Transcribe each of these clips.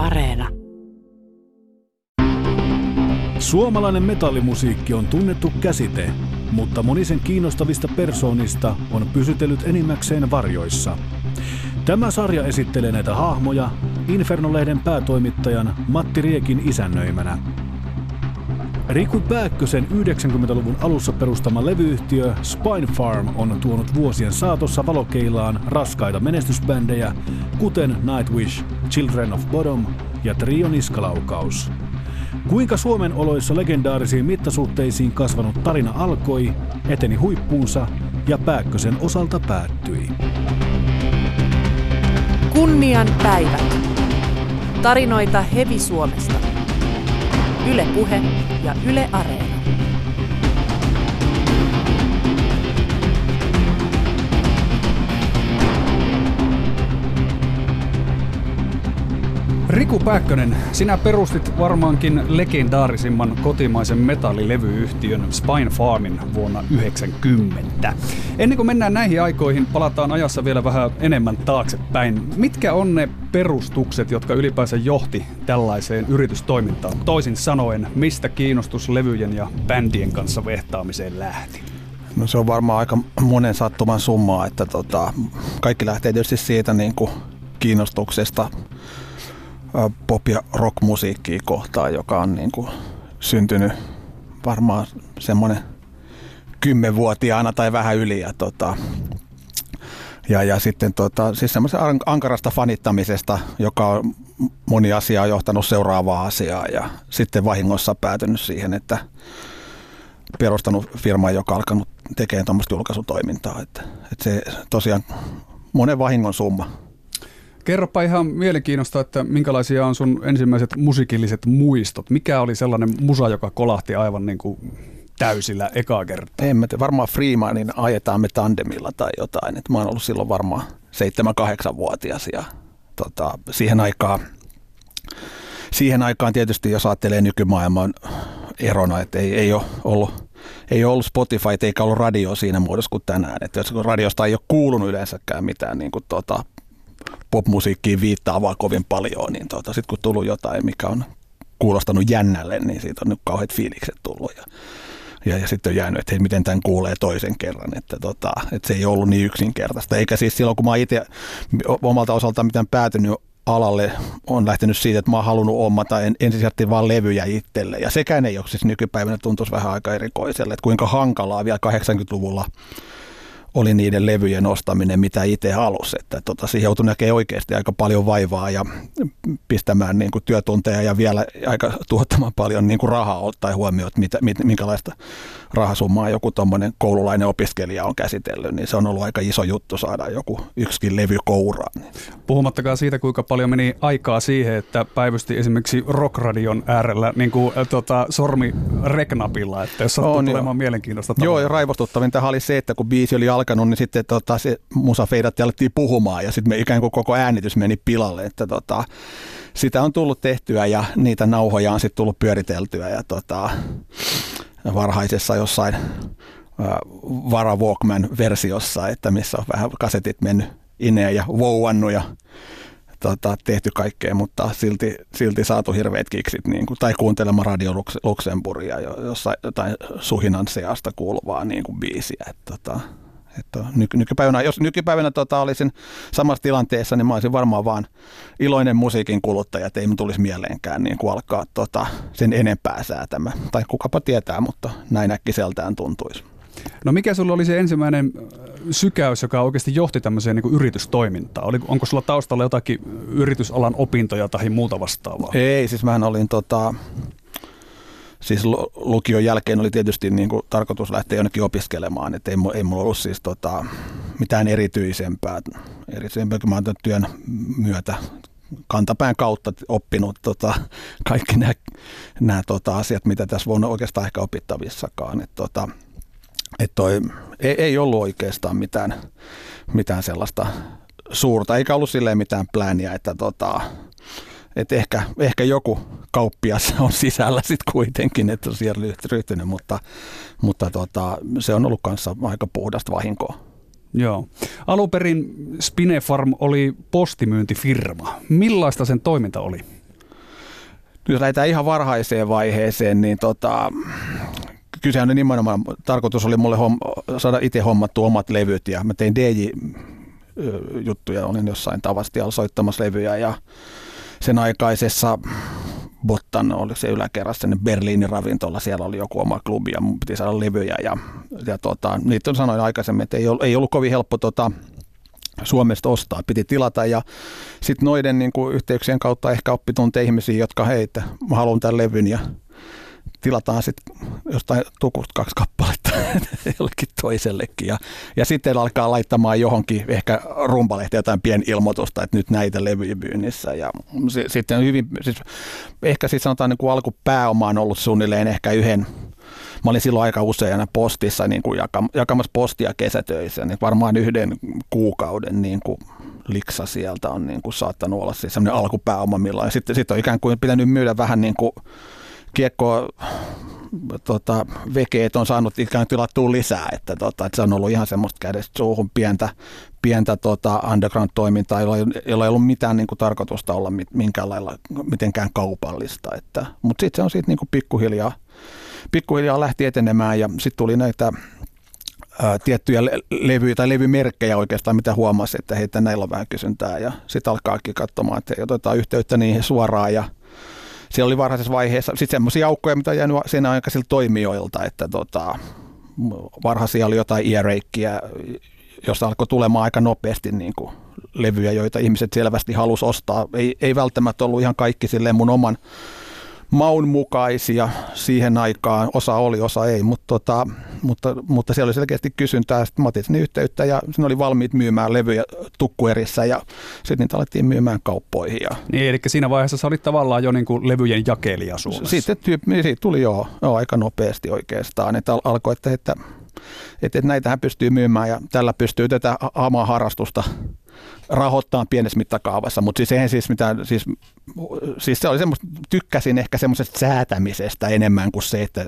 Areena. Suomalainen metallimusiikki on tunnettu käsite, mutta moni sen kiinnostavista persoonista on pysytellyt enimmäkseen varjoissa. Tämä sarja esittelee näitä hahmoja Inferno-lehden päätoimittajan Matti Riekin isännöimänä. Riku Pääkkösen 90-luvun alussa perustama levyyhtiö Spine Farm on tuonut vuosien saatossa valokeilaan raskaita menestysbändejä, kuten Nightwish, Children of Bodom ja Trio Niskalaukaus. Kuinka Suomen oloissa legendaarisiin mittasuhteisiin kasvanut tarina alkoi, eteni huippuunsa ja Pääkkösen osalta päättyi. Kunnian päivät. Tarinoita Hevi Suomesta. Yle Puhe ja Yle Areena. Riku Pääkkönen, sinä perustit varmaankin legendaarisimman kotimaisen metallilevyyhtiön Spine Farmin vuonna 90. Ennen kuin mennään näihin aikoihin, palataan ajassa vielä vähän enemmän taaksepäin. Mitkä on ne perustukset, jotka ylipäänsä johti tällaiseen yritystoimintaan? Toisin sanoen, mistä kiinnostus levyjen ja bändien kanssa vehtaamiseen lähti? No se on varmaan aika monen sattuman summaa, että tota, kaikki lähtee tietysti siitä niin kuin kiinnostuksesta pop- ja rockmusiikkia kohtaan, joka on niin kuin syntynyt varmaan semmoinen kymmenvuotiaana tai vähän yli. Ja, tota, ja, ja sitten tota, siis semmoisen ankarasta fanittamisesta, joka on moni asia on johtanut seuraavaa asiaa ja sitten vahingossa päätynyt siihen, että perustanut firma, joka on alkanut tekemään tuommoista julkaisutoimintaa. Että, että se tosiaan monen vahingon summa. Kerropa ihan mielenkiinnosta, että minkälaisia on sun ensimmäiset musiikilliset muistot. Mikä oli sellainen musa, joka kolahti aivan niin kuin täysillä ekaa kertaa? Tiedä, varmaan Freemanin ajetaan me tandemilla tai jotain. Et mä oon ollut silloin varmaan 7-8-vuotias ja tota, siihen aikaan siihen aikaan tietysti, jos ajattelee nykymaailman erona, että ei, ei ole ollut ei ole ollut Spotify eikä ollut radio siinä muodossa kuin tänään. Että jos radiosta ei ole kuulunut yleensäkään mitään niin kuin tuota, popmusiikkiin viittaa kovin paljon, niin tota, sitten kun tullut jotain, mikä on kuulostanut jännälle, niin siitä on nyt kauheat fiilikset tullut. Ja, ja, ja sitten on jäänyt, että hei, miten tämän kuulee toisen kerran, että, tota, että se ei ollut niin yksinkertaista. Eikä siis silloin, kun mä itse omalta osaltaan mitään päätynyt alalle, on lähtenyt siitä, että mä oon halunnut ommata en, ensisijaisesti vaan levyjä itselle. Ja sekään ei ole siis nykypäivänä tuntuisi vähän aika erikoiselle, että kuinka hankalaa vielä 80-luvulla oli niiden levyjen ostaminen, mitä itse halusi. Että tota, siihen joutui näkemään oikeasti aika paljon vaivaa ja pistämään niin kuin työtunteja ja vielä aika tuottamaan paljon niin kuin rahaa ottaen huomioon, että mitä, mit, minkälaista rahasummaa joku tuommoinen koululainen opiskelija on käsitellyt, niin se on ollut aika iso juttu saada joku yksikin levy kouraan. Puhumattakaan siitä, kuinka paljon meni aikaa siihen, että päivysti esimerkiksi rockradion äärellä niin kuin, äh, tota, sormi reknapilla, että jos sattuu tulemaan mielenkiintoista tavalla. Joo, ja raivostuttavinta oli se, että kun biisi oli alkanut, niin sitten tota, se musafeidat alettiin puhumaan ja sitten me ikään kuin koko äänitys meni pilalle, että tota, sitä on tullut tehtyä ja niitä nauhoja on sitten tullut pyöriteltyä ja tota, varhaisessa jossain Vara Walkman-versiossa, että missä on vähän kasetit mennyt ineen ja vouannut ja tota, tehty kaikkea, mutta silti, silti saatu hirveät kiksit, niin kuin, tai kuuntelemaan Radio Luxemburgia, jossa jotain suhinan seasta kuuluvaa niin kuin biisiä. Että, tota, että nyky, nykypäivänä, jos nykypäivänä tota, olisin samassa tilanteessa, niin mä olisin varmaan vaan iloinen musiikin kuluttaja, että ei mun tulisi mieleenkään niin kuin alkaa tota, sen enempää säätämään. Tai kukapa tietää, mutta näin äkkiseltään tuntuisi. No mikä sulla oli se ensimmäinen sykäys, joka oikeasti johti tämmöiseen niin kuin yritystoimintaan? Oli, onko sulla taustalla jotakin yritysalan opintoja tai muuta vastaavaa? Ei, siis mä olin tota, siis lukion jälkeen oli tietysti niin kuin tarkoitus lähteä jonnekin opiskelemaan, että ei, ei mulla ollut siis tota, mitään erityisempää, erityisempää kun mä olen työn myötä kantapään kautta oppinut tota, kaikki nämä, tota, asiat, mitä tässä voi oikeastaan ehkä opittavissakaan. Et, tota, et toi, ei, ei ollut oikeastaan mitään, mitään sellaista suurta, eikä ollut silleen mitään plääniä, että tota, et ehkä, ehkä joku kauppias on sisällä sitten kuitenkin, että on siellä ryhtynyt, mutta, mutta tota, se on ollut kanssa aika puhdasta vahinkoa. Joo. Aluperin Spinefarm oli postimyyntifirma. Millaista sen toiminta oli? jos lähdetään ihan varhaiseen vaiheeseen, niin tota, kysehän on nimenomaan, tarkoitus oli mulle homm, saada itse hommattu omat levyt ja mä tein DJ-juttuja, olin jossain tavasti soittamassa levyjä ja sen aikaisessa Bottan, oli se yläkerrassa ne Berliinin ravintola, siellä oli joku oma klubi ja mun piti saada levyjä ja, ja tota, niitä sanoin aikaisemmin, että ei ollut, ei ollut kovin helppo tota, Suomesta ostaa, piti tilata ja sitten noiden niin kuin, yhteyksien kautta ehkä oppi tuntee ihmisiä, jotka hei, että mä haluan tämän levyn ja tilataan sitten jostain tukusta kaksi kappaletta jollekin toisellekin. Ja, ja sitten alkaa laittamaan johonkin ehkä rumpalehti jotain pien ilmoitusta, että nyt näitä levyjä myynnissä. Ja se, sitten hyvin, siis ehkä sitten sanotaan niin kuin alkupääoma on ollut suunnilleen ehkä yhden Mä olin silloin aika usein postissa niin kuin jakamassa postia kesätöissä, niin varmaan yhden kuukauden niin kuin liksa sieltä on niin kuin saattanut olla siis sellainen alkupääoma milloin. Sitten, sitten on ikään kuin pitänyt myydä vähän niin kuin kiekkoa tota, vekeet on saanut ikään tilattua lisää, että, tota, että se on ollut ihan semmoista kädestä suuhun pientä, pientä tota underground-toimintaa, jolla, jolla ei ollut mitään niin kuin, tarkoitusta olla minkään lailla mitenkään kaupallista. Että, mutta sitten se on siitä niin kuin pikkuhiljaa, pikkuhiljaa lähti etenemään ja sitten tuli näitä ää, tiettyjä levyjä tai levymerkkejä oikeastaan, mitä huomasi, että heitä näillä on vähän kysyntää ja sitten alkaakin katsomaan, että otetaan yhteyttä niihin suoraan ja siellä oli varhaisessa vaiheessa sitten semmoisia aukkoja, mitä jäänyt sen aikaisilta toimijoilta, että tota, varhaisia oli jotain earakeja, jossa alkoi tulemaan aika nopeasti niin kuin levyjä, joita ihmiset selvästi halusi ostaa. Ei, ei välttämättä ollut ihan kaikki silleen mun oman maun mukaisia siihen aikaan. Osa oli, osa ei, mutta, tota, mutta, mutta siellä oli selkeästi kysyntää. Sitten mä otin sinne yhteyttä ja sinne oli valmiit myymään levyjä tukkuerissä ja sitten niitä alettiin myymään kauppoihin. Ja... Niin, eli siinä vaiheessa sä olit tavallaan jo niin kuin levyjen jakelija Suomessa. Sitten tyyppi, siitä tuli jo, jo aika nopeasti oikeastaan, että alkoi, että, että, että, että näitähän pystyy myymään ja tällä pystyy tätä hamaa harrastusta rahoittaa pienessä mittakaavassa, mutta siis eihän siis mitään, siis, siis se oli semmoista, tykkäsin ehkä semmoisesta säätämisestä enemmän kuin se, että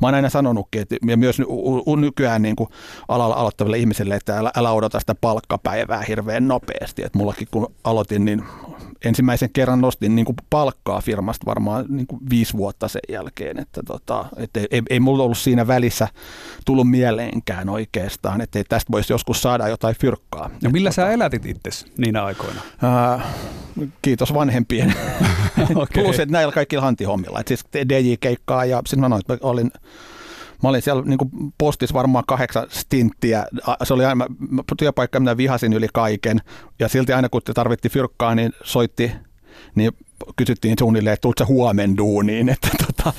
mä oon aina sanonutkin, että ja myös nykyään niin kuin alalla aloittaville ihmisille, että älä, älä odota sitä palkkapäivää hirveän nopeasti, että mullakin kun aloitin, niin ensimmäisen kerran nostin niin kuin palkkaa firmasta varmaan niin kuin viisi vuotta sen jälkeen, että, tota, että ei, ei mulla ollut siinä välissä tullut mieleenkään oikeastaan, että tästä voisi joskus saada jotain fyrkkaa. No millä tota, sä elätit itse niinä aikoina? Ää, kiitos vanhempien. okay. Plus, että näillä kaikilla hantihommilla. Et siis DJ-keikkaa ja sitten mä, noin, että olin Mä olin siellä niin postissa varmaan kahdeksan stinttiä. Se oli aina työpaikka, minä vihasin yli kaiken. Ja silti aina kun tarvitti fyrkkaa, niin soitti niin kysyttiin suunnilleen, että tuletko huomen duuniin, että, tota,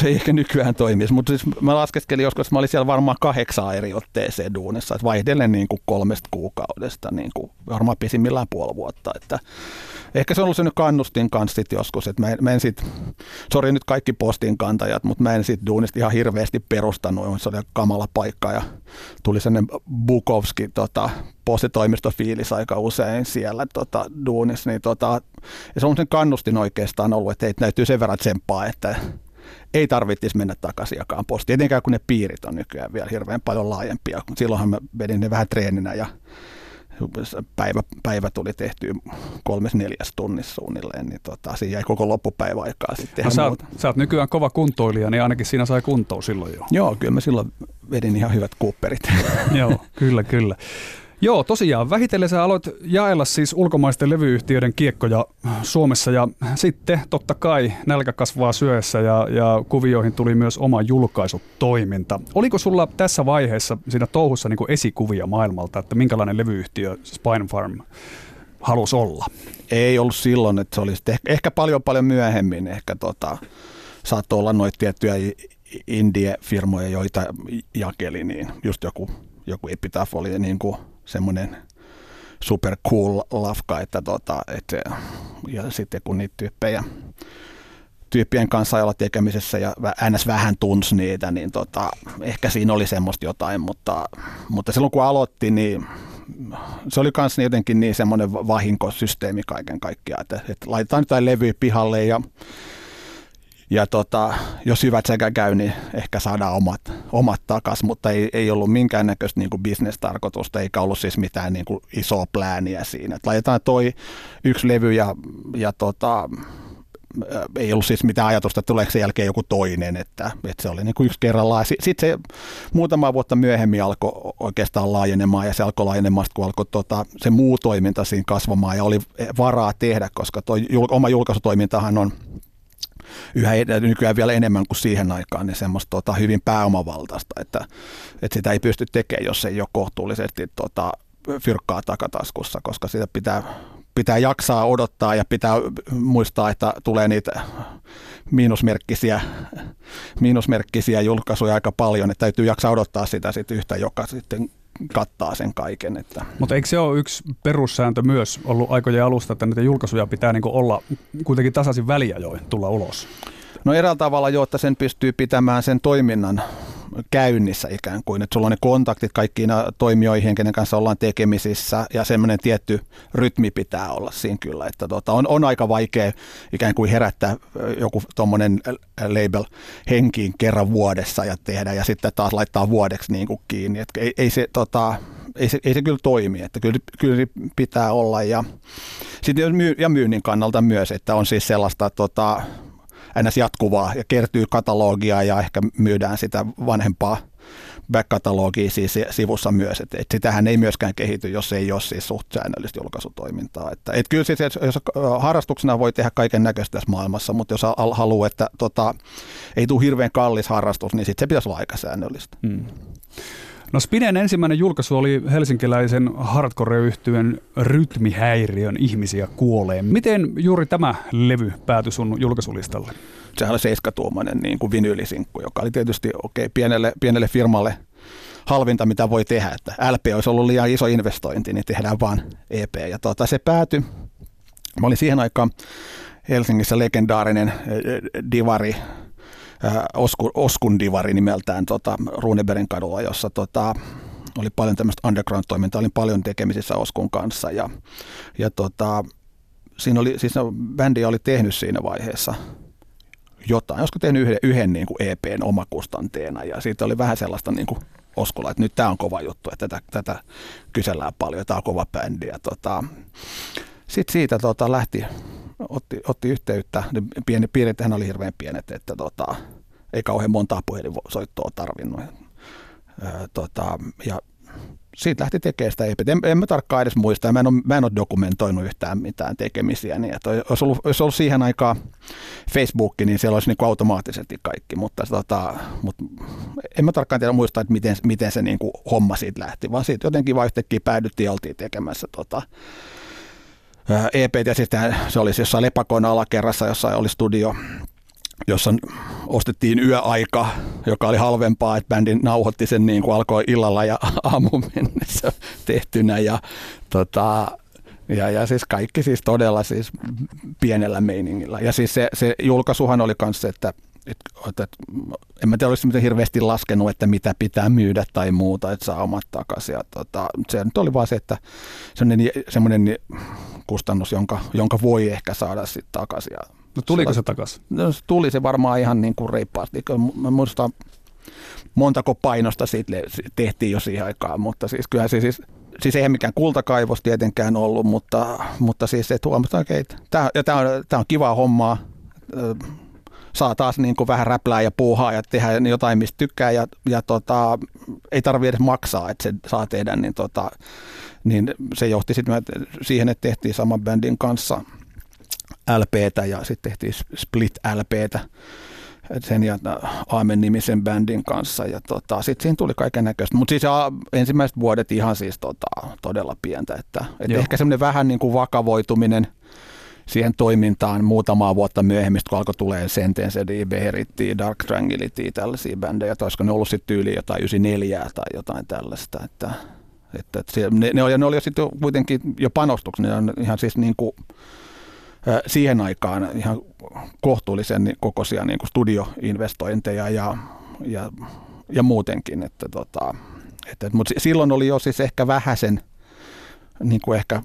se ei ehkä nykyään toimisi. Mutta siis mä laskeskelin joskus, että mä olin siellä varmaan kahdeksan eri otteeseen duunissa, että vaihdellen niin kuin kolmesta kuukaudesta, niin kuin varmaan pisimmillään puoli vuotta. Että ehkä se on ollut se nyt kannustin kanssa sit joskus, että mä en, mä en sit, sori nyt kaikki postin kantajat, mutta mä en sit duunista ihan hirveästi perustanut, se oli kamala paikka ja tuli sellainen Bukowski tota, postitoimistofiilis aika usein siellä tota, duunissa, niin tota, ja se on sen kannustin oikeastaan ollut, että ei täytyy sen verran tsemppaa, että ei tarvitsisi mennä takaisin jakaan postiin. Etenkään kun ne piirit on nykyään vielä hirveän paljon laajempia. Silloinhan mä vedin ne vähän treeninä ja päivä, päivä tuli tehty kolmes neljäs tunnissa suunnilleen, niin tota, siinä jäi koko loppupäivä aikaa sitten no, sä, oot, sä oot nykyään kova kuntoilija, niin ainakin siinä sai kuntoa silloin jo. Joo, kyllä mä silloin vedin ihan hyvät kuupperit. Joo, kyllä, kyllä. Joo, tosiaan. Vähitellen sä aloit jaella siis ulkomaisten levyyhtiöiden kiekkoja Suomessa ja sitten totta kai nälkä kasvaa syössä ja, ja kuvioihin tuli myös oma julkaisutoiminta. Oliko sulla tässä vaiheessa siinä touhussa niin esikuvia maailmalta, että minkälainen levyyhtiö Spine Farm halusi olla? Ei ollut silloin, että se olisi ehkä, ehkä paljon paljon myöhemmin. Ehkä tota, saattoi olla noita tiettyjä indie-firmoja, joita jakeli, niin just joku, joku Epitaph oli niin kuin semmoinen super cool lafka, että tota, et, ja sitten kun niitä tyyppejä tyyppien kanssa olla tekemisessä ja ns. vähän tunsi niitä, niin tota, ehkä siinä oli semmoista jotain, mutta, mutta silloin kun aloitti, niin se oli myös jotenkin niin semmoinen vahinkosysteemi kaiken kaikkiaan, että, että laitetaan jotain levyä pihalle ja ja tota, jos hyvät sekä käy, niin ehkä saadaan omat, omat takas, mutta ei, ei ollut minkäännäköistä niin bisnestarkoitusta, eikä ollut siis mitään niin kuin isoa plääniä siinä. Et laitetaan toi yksi levy ja, ja tota, ei ollut siis mitään ajatusta, että tuleeko sen jälkeen joku toinen, että, että se oli niin kuin yksi kerrallaan. Sitten se muutama vuotta myöhemmin alkoi oikeastaan laajenemaan ja se alkoi laajenemaan, kun alkoi tota, se muu toiminta siinä kasvamaan ja oli varaa tehdä, koska toi oma julkaisutoimintahan on yhä nykyään vielä enemmän kuin siihen aikaan, niin semmoista tota, hyvin pääomavaltaista, että, että sitä ei pysty tekemään, jos ei ole kohtuullisesti tota, fyrkkaa takataskussa, koska sitä pitää, pitää jaksaa odottaa ja pitää muistaa, että tulee niitä miinusmerkkisiä, miinusmerkkisiä julkaisuja aika paljon, että täytyy jaksaa odottaa sitä sit yhtä, joka sitten kattaa sen kaiken. Että. Mutta eikö se ole yksi perussääntö myös ollut aikojen alusta, että näitä julkaisuja pitää niinku olla kuitenkin tasaisin väliajoin tulla ulos? No eräällä tavalla jo, että sen pystyy pitämään sen toiminnan käynnissä ikään kuin, että sulla on ne kontaktit kaikkiin toimijoihin, kenen kanssa ollaan tekemisissä ja semmoinen tietty rytmi pitää olla siinä kyllä, että tota, on, on aika vaikea ikään kuin herättää joku tuommoinen label henkiin kerran vuodessa ja tehdä ja sitten taas laittaa vuodeksi niin kuin kiinni, että ei, ei se tota, ei se, ei se kyllä toimi, että kyllä, kyllä pitää olla ja, myy, ja myynnin kannalta myös, että on siis sellaista tota, ns. jatkuvaa ja kertyy katalogia ja ehkä myydään sitä vanhempaa back-katalogia siis sivussa myös, että et sitähän ei myöskään kehity, jos ei ole siis suht säännöllistä julkaisutoimintaa. Että, et kyllä siis, jos harrastuksena voi tehdä kaiken näköistä tässä maailmassa, mutta jos haluaa, että tota, ei tule hirveän kallis harrastus, niin sitten se pitäisi olla aika säännöllistä. Hmm. No Spinen ensimmäinen julkaisu oli helsinkiläisen hardcore-yhtyön rytmihäiriön ihmisiä kuolee. Miten juuri tämä levy päätyi sun julkaisulistalle? Sehän oli seiskatuomainen niin kuin vinyylisinkku, joka oli tietysti okei okay, pienelle, pienelle firmalle halvinta, mitä voi tehdä. Että LP olisi ollut liian iso investointi, niin tehdään vaan EP. Ja tuota, se päätyi. Mä olin siihen aikaan Helsingissä legendaarinen eh, eh, divari Osku, Oskun divari nimeltään tota, Runeberin kadulla, jossa tota, oli paljon tämmöistä underground-toimintaa, olin paljon tekemisissä Oskun kanssa ja, ja tota, siinä oli, siis bändi oli tehnyt siinä vaiheessa jotain, olisiko tehnyt yhden, yhden niin kuin EPn omakustanteena ja siitä oli vähän sellaista niin kuin Oskola, että nyt tämä on kova juttu, että tätä, tätä kysellään paljon, tämä on kova bändi ja tota, sitten siitä tota, lähti otti, otti yhteyttä. Ne pieni, piirithän oli hirveän pienet, että tota, ei kauhean montaa puhelinsoittoa tarvinnut. Ää, tota, ja siitä lähti tekemään sitä EPT. En, en mä tarkkaan edes muista, mä en, ole, mä en ole dokumentoinut yhtään mitään tekemisiä. Niin, että olisi, ollut, olisi ollut siihen aikaan Facebook, niin siellä olisi niin kuin automaattisesti kaikki, mutta, tota, mutta en mä tarkkaan tiedä muista, että miten, miten se niin kuin homma siitä lähti, vaan siitä jotenkin vaan yhtäkkiä päädyttiin ja oltiin tekemässä tota, EP, ja sitten se oli jossain Lepakon alakerrassa, jossa oli studio, jossa ostettiin yöaika, joka oli halvempaa, että bändi nauhoitti sen niin kuin alkoi illalla ja aamun mennessä tehtynä ja, tota, ja, ja siis kaikki siis todella siis pienellä meiningillä. Ja siis se, se julkaisuhan oli että että, että en mä tiedä, olisi miten hirveästi laskenut, että mitä pitää myydä tai muuta, että saa omat takaisin. Ja, tota, se nyt oli vaan se, että semmoinen, semmoinen kustannus, jonka, jonka voi ehkä saada sitten takaisin. Ja no tuliko se takaisin? No, se tuli se varmaan ihan niin kuin reippaasti. Mä muistan, montako painosta siitä tehtiin jo siihen aikaan, mutta siis kyllä se siis, siis eihän mikään kultakaivos tietenkään ollut, mutta, mutta siis se huomasi, että okay, tämä, tämä, on, tämä on kivaa hommaa, saa taas niin kuin vähän räplää ja puuhaa ja tehdä jotain, mistä tykkää ja, ja tota, ei tarvitse edes maksaa, että se saa tehdä, niin, tota, niin se johti sitten siihen, että tehtiin saman bändin kanssa LPtä ja sitten tehtiin Split LPtä sen ja Aamen-nimisen bändin kanssa. Ja tota, sitten siinä tuli kaiken näköistä. Mutta siis ensimmäiset vuodet ihan siis tota, todella pientä. Että, et ehkä semmoinen vähän niin kuin vakavoituminen – siihen toimintaan muutamaa vuotta myöhemmin, kun alkoi tulee Sentencedi, Beherittiä, Dark Tranquility, tällaisia bändejä, että olisiko ne ollut sitten tyyli jotain 94 tai jotain tällaista, että, että, että ne, ne, oli, ne oli sitten kuitenkin jo panostuksia, ne on ihan siis niin kuin, siihen aikaan ihan kohtuullisen kokoisia niin kuin studioinvestointeja ja, ja, ja muutenkin, että tota, että, mutta silloin oli jo siis ehkä vähäsen – niin kuin ehkä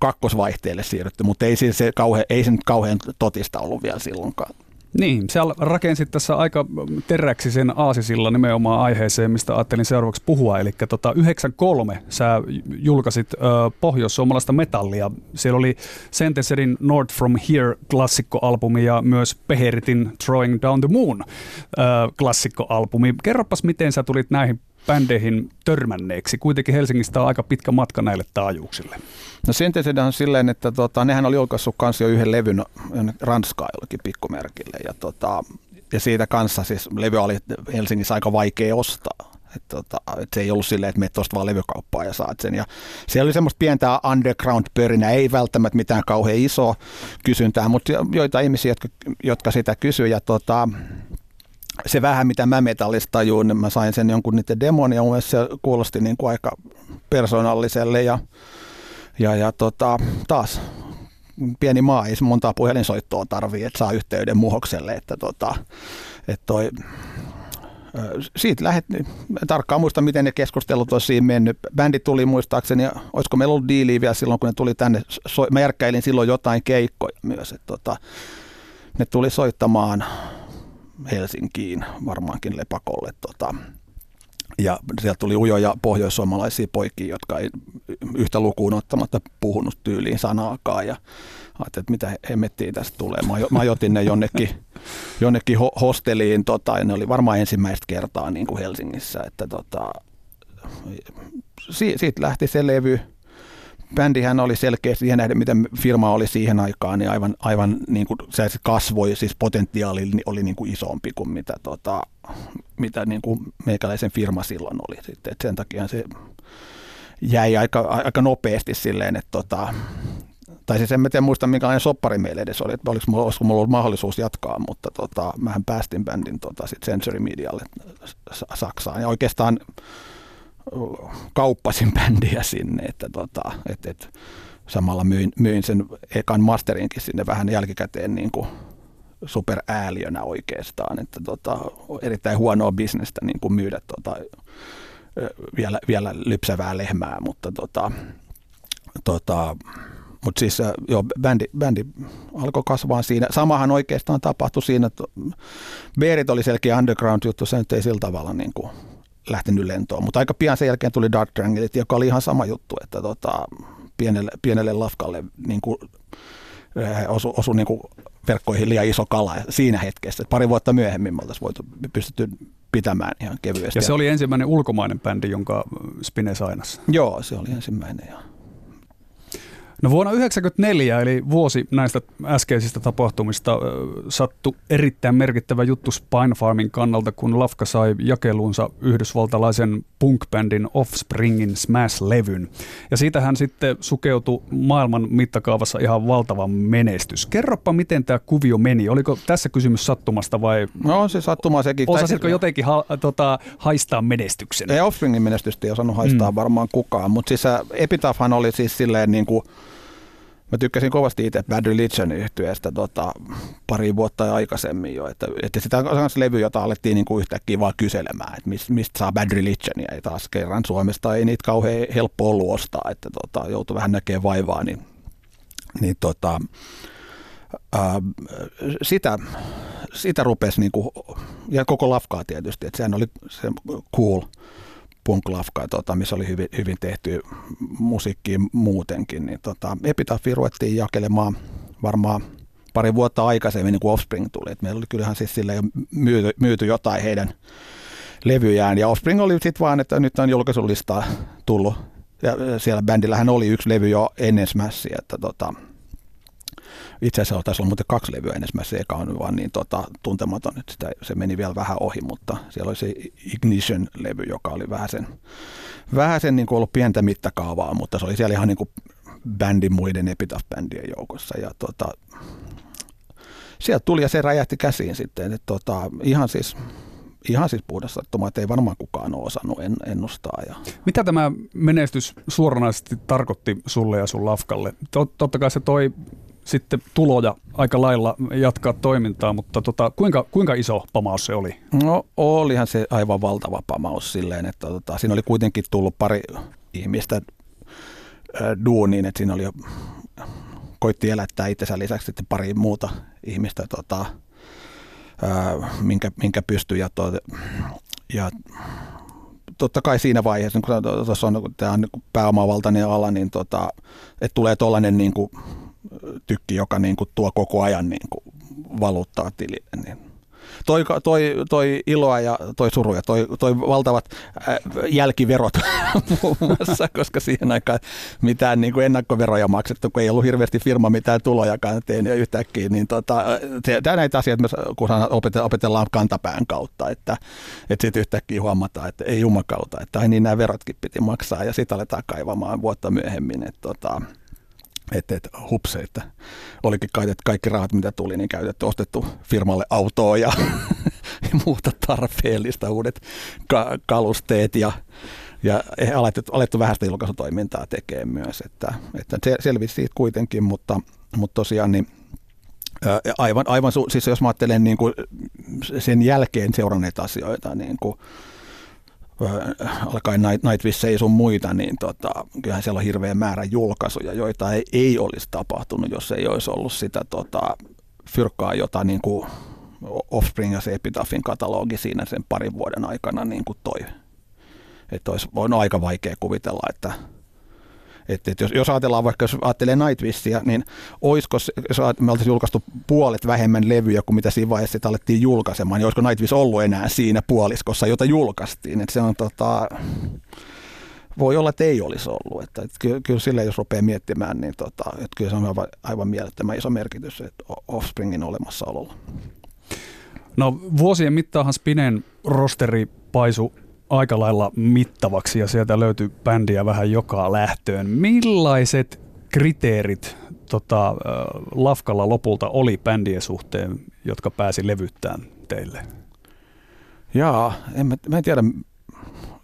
kakkosvaihteelle siirrytty, mutta ei, siis se, kauhe, ei se nyt kauhean totista ollut vielä silloinkaan. Niin, sä rakensit tässä aika teräksisen aasisilla nimenomaan aiheeseen, mistä ajattelin seuraavaksi puhua. Eli tota, 93 sä julkaisit ö, pohjois-suomalaista metallia. Siellä oli Sentencerin North From Here klassikkoalbumi ja myös Peheritin Throwing Down the Moon ö, klassikkoalbumi. Kerropas, miten sä tulit näihin bändeihin törmänneeksi? Kuitenkin Helsingistä on aika pitkä matka näille taajuuksille. No Synthesidä on silleen, että tota, nehän oli julkaissut kanssa jo yhden levyn Ranskaa jollakin pikkumerkille. Ja, tota, ja siitä kanssa siis levy oli Helsingissä aika vaikea ostaa. Et tota, et se ei ollut silleen, että menet tuosta vaan levykauppaan ja saat sen. Ja siellä oli semmoista pientä underground-pörinä, ei välttämättä mitään kauhean iso kysyntää, mutta joita ihmisiä, jotka, jotka sitä kysyy. Ja tota, se vähän, mitä mä metallista tajuin, niin mä sain sen jonkun niiden demon ja mun se kuulosti niin kuin aika persoonalliselle ja, ja, ja tota, taas pieni maa, ei montaa puhelinsoittoa tarvii, että saa yhteyden muhokselle, että tota, että toi, siitä lähet, tarkkaan muista, miten ne keskustelut olisi siinä mennyt. Bändi tuli muistaakseni, olisiko meillä ollut diiliä vielä silloin, kun ne tuli tänne. Mä järkkäilin silloin jotain keikkoja myös, että tota, ne tuli soittamaan Helsinkiin varmaankin Lepakolle. Tota, ja sieltä tuli ujoja pohjoissuomalaisia poikia, jotka ei yhtä lukuun ottamatta puhunut tyyliin sanaakaan. Ja ajattelin, että mitä hemmettiin tästä tulee. Mä ajotin ne jonnekin, jonnekin hosteliin, tota, ja ne oli varmaan ensimmäistä kertaa niin kuin Helsingissä. Että, tota, siitä lähti se levy bändihän oli selkeä siihen nähden, miten firma oli siihen aikaan, niin aivan, aivan niin kuin se kasvoi, siis potentiaali oli niin kuin isompi kuin mitä, tota, mitä niin kuin meikäläisen firma silloin oli. Sitten, sen takia se jäi aika, aika nopeasti silleen, että tota, tai siis en mä tiedä muista, minkälainen soppari meille edes oli, että olisiko mulla, olisiko mulla ollut mahdollisuus jatkaa, mutta tota, mähän päästin bändin tota, sit Sensory Medialle Saksaan. Ja oikeastaan kauppasin bändiä sinne, että tota, et, et, samalla myin, myin sen ekan masterinkin sinne vähän jälkikäteen niin kuin superääliönä oikeastaan, että tota, erittäin huonoa bisnestä niin kuin myydä tota, vielä, vielä lypsävää lehmää, mutta tota, tota, mutta siis joo, bändi, bändi alkoi kasvaa siinä. Samahan oikeastaan tapahtui siinä, että Beerit oli selkeä underground-juttu, se nyt ei sillä tavalla niin kuin lähtenyt lentoon. Mutta aika pian sen jälkeen tuli Dark Triangle, joka oli ihan sama juttu, että tota, pienelle, pienelle lafkalle niin kuin, osu, osu niin kuin verkkoihin liian iso kala siinä hetkessä. Pari vuotta myöhemmin me oltaisiin voitu pystytty pitämään ihan kevyesti. Ja se oli ensimmäinen ulkomainen bändi, jonka Spine sainasi. Joo, se oli ensimmäinen. Ja No vuonna 1994, eli vuosi näistä äskeisistä tapahtumista, sattui erittäin merkittävä juttu Spine Farmin kannalta, kun Lafka sai jakeluunsa yhdysvaltalaisen punk-bändin Offspringin Smash-levyn. Ja siitä hän sitten sukeutui maailman mittakaavassa ihan valtavan menestys. Kerropa, miten tämä kuvio meni. Oliko tässä kysymys sattumasta vai? No se sattuma sekin. Osasitko jotenkin ha, tota, haistaa menestyksen? Ei Offspringin menestystä ei osannut haistaa mm. varmaan kukaan, mutta siis Epitaphhan oli siis silleen niin kuin Mä tykkäsin kovasti itse Bad Religion yhtyeestä tota, pari vuotta aikaisemmin jo, että, että sitä kanssa levy, jota alettiin niin kuin yhtäkkiä vaan kyselemään, että mistä, mistä saa Bad Religionia, ei taas kerran Suomesta ei niitä kauhean helppo ollut ostaa, että tota, joutui vähän näkemään vaivaa, niin, niin tota, ää, sitä, sitä rupesi, niin kuin, ja koko lafkaa tietysti, että sehän oli se cool – punk tota, missä oli hyvin, hyvin tehty musiikkia muutenkin, niin tota, Epitaphi ruvettiin jakelemaan varmaan pari vuotta aikaisemmin, niin kuin Offspring tuli. Et meillä oli kyllähän siis sille jo myyty, myyty jotain heidän levyjään, ja Offspring oli sitten vaan, että nyt on julkaisulistaa tullut, ja siellä bändillähän oli yksi levy jo ennen Smashia, että tota, itse asiassa taisi olla muuten kaksi levyä ensimmäisessä, eka on vaan niin tota, tuntematon, että sitä, se meni vielä vähän ohi, mutta siellä oli se Ignition-levy, joka oli vähän sen, vähän sen niin kuin ollut pientä mittakaavaa, mutta se oli siellä ihan niin kuin bändin muiden Epitaph-bändien joukossa ja tota, sieltä tuli ja se räjähti käsiin sitten, että tota, ihan siis ihan siis puhdas sattuma, että ei varmaan kukaan ole osannut ennustaa. Ja. Mitä tämä menestys suoranaisesti tarkoitti sulle ja sun lafkalle? Totta kai se toi sitten tuloja aika lailla jatkaa toimintaa, mutta tota, kuinka, kuinka iso pamaus se oli? No olihan se aivan valtava pamaus silleen, että tota, siinä oli kuitenkin tullut pari ihmistä duuniin, että siinä oli jo, koitti elättää itsensä lisäksi sitten pari muuta ihmistä tota, ää, minkä, minkä pystyy. Ja, to, ja totta kai siinä vaiheessa, kun tämä on pääomavaltainen ala, niin tota, että tulee tuollainen niin kuin, tykki, joka niin kuin, tuo koko ajan niin kuin, valuuttaa tilille, niin toi, toi, toi iloa ja toi suruja, toi, toi valtavat äh, jälkiverot muun muassa, koska siihen aikaan mitään niin kuin ennakkoveroja maksettu, kun ei ollut hirveästi firma mitään tulojakaan tein ja yhtäkkiä, niin tota, tämä näitä asioita, kun opetellaan kantapään kautta, että, että sitten yhtäkkiä huomataan, että ei jumakauta, että ai niin nämä verotkin piti maksaa ja sitten aletaan kaivamaan vuotta myöhemmin, että tota, että, että hupse, että olikin käytetty kaikki rahat, mitä tuli, niin käytetty, ostettu firmalle autoa ja, ja muuta tarpeellista, uudet ka- kalusteet ja, ja alettu, alettu vähän sitä julkaisutoimintaa tekemään myös, että, että se selvisi siitä kuitenkin, mutta, mutta tosiaan niin aivan, aivan siis jos mä ajattelen niin kuin sen jälkeen seuranneita asioita, niin kuin alkaen Night, Nightwish ja sun muita, niin tota, kyllähän siellä on hirveä määrä julkaisuja, joita ei, ei olisi tapahtunut, jos ei olisi ollut sitä tota, fyrkkaa, jota niin kuin Offspring ja se Epitaphin katalogi siinä sen parin vuoden aikana niin kuin toi. Että olisi on aika vaikea kuvitella, että että, että jos, jos ajatellaan vaikka, jos ajattelee Nightwishia, niin olisiko, jos me oltaisiin julkaistu puolet vähemmän levyjä kuin mitä siinä vaiheessa sitä alettiin julkaisemaan, niin olisiko Nightwish ollut enää siinä puoliskossa, jota julkaistiin. Että se on tota, voi olla, että ei olisi ollut. Että, että kyllä, kyllä sille, jos rupeaa miettimään, niin tota, että kyllä se on aivan, aivan mielettömän iso merkitys että Offspringin olemassaololla. No vuosien mittaahan Spinen rosteri paisu aika lailla mittavaksi ja sieltä löytyy bändiä vähän joka lähtöön. Millaiset kriteerit tota, Lafkalla lopulta oli bändien suhteen, jotka pääsi levyttämään teille? Jaa, en, mä, mä en tiedä,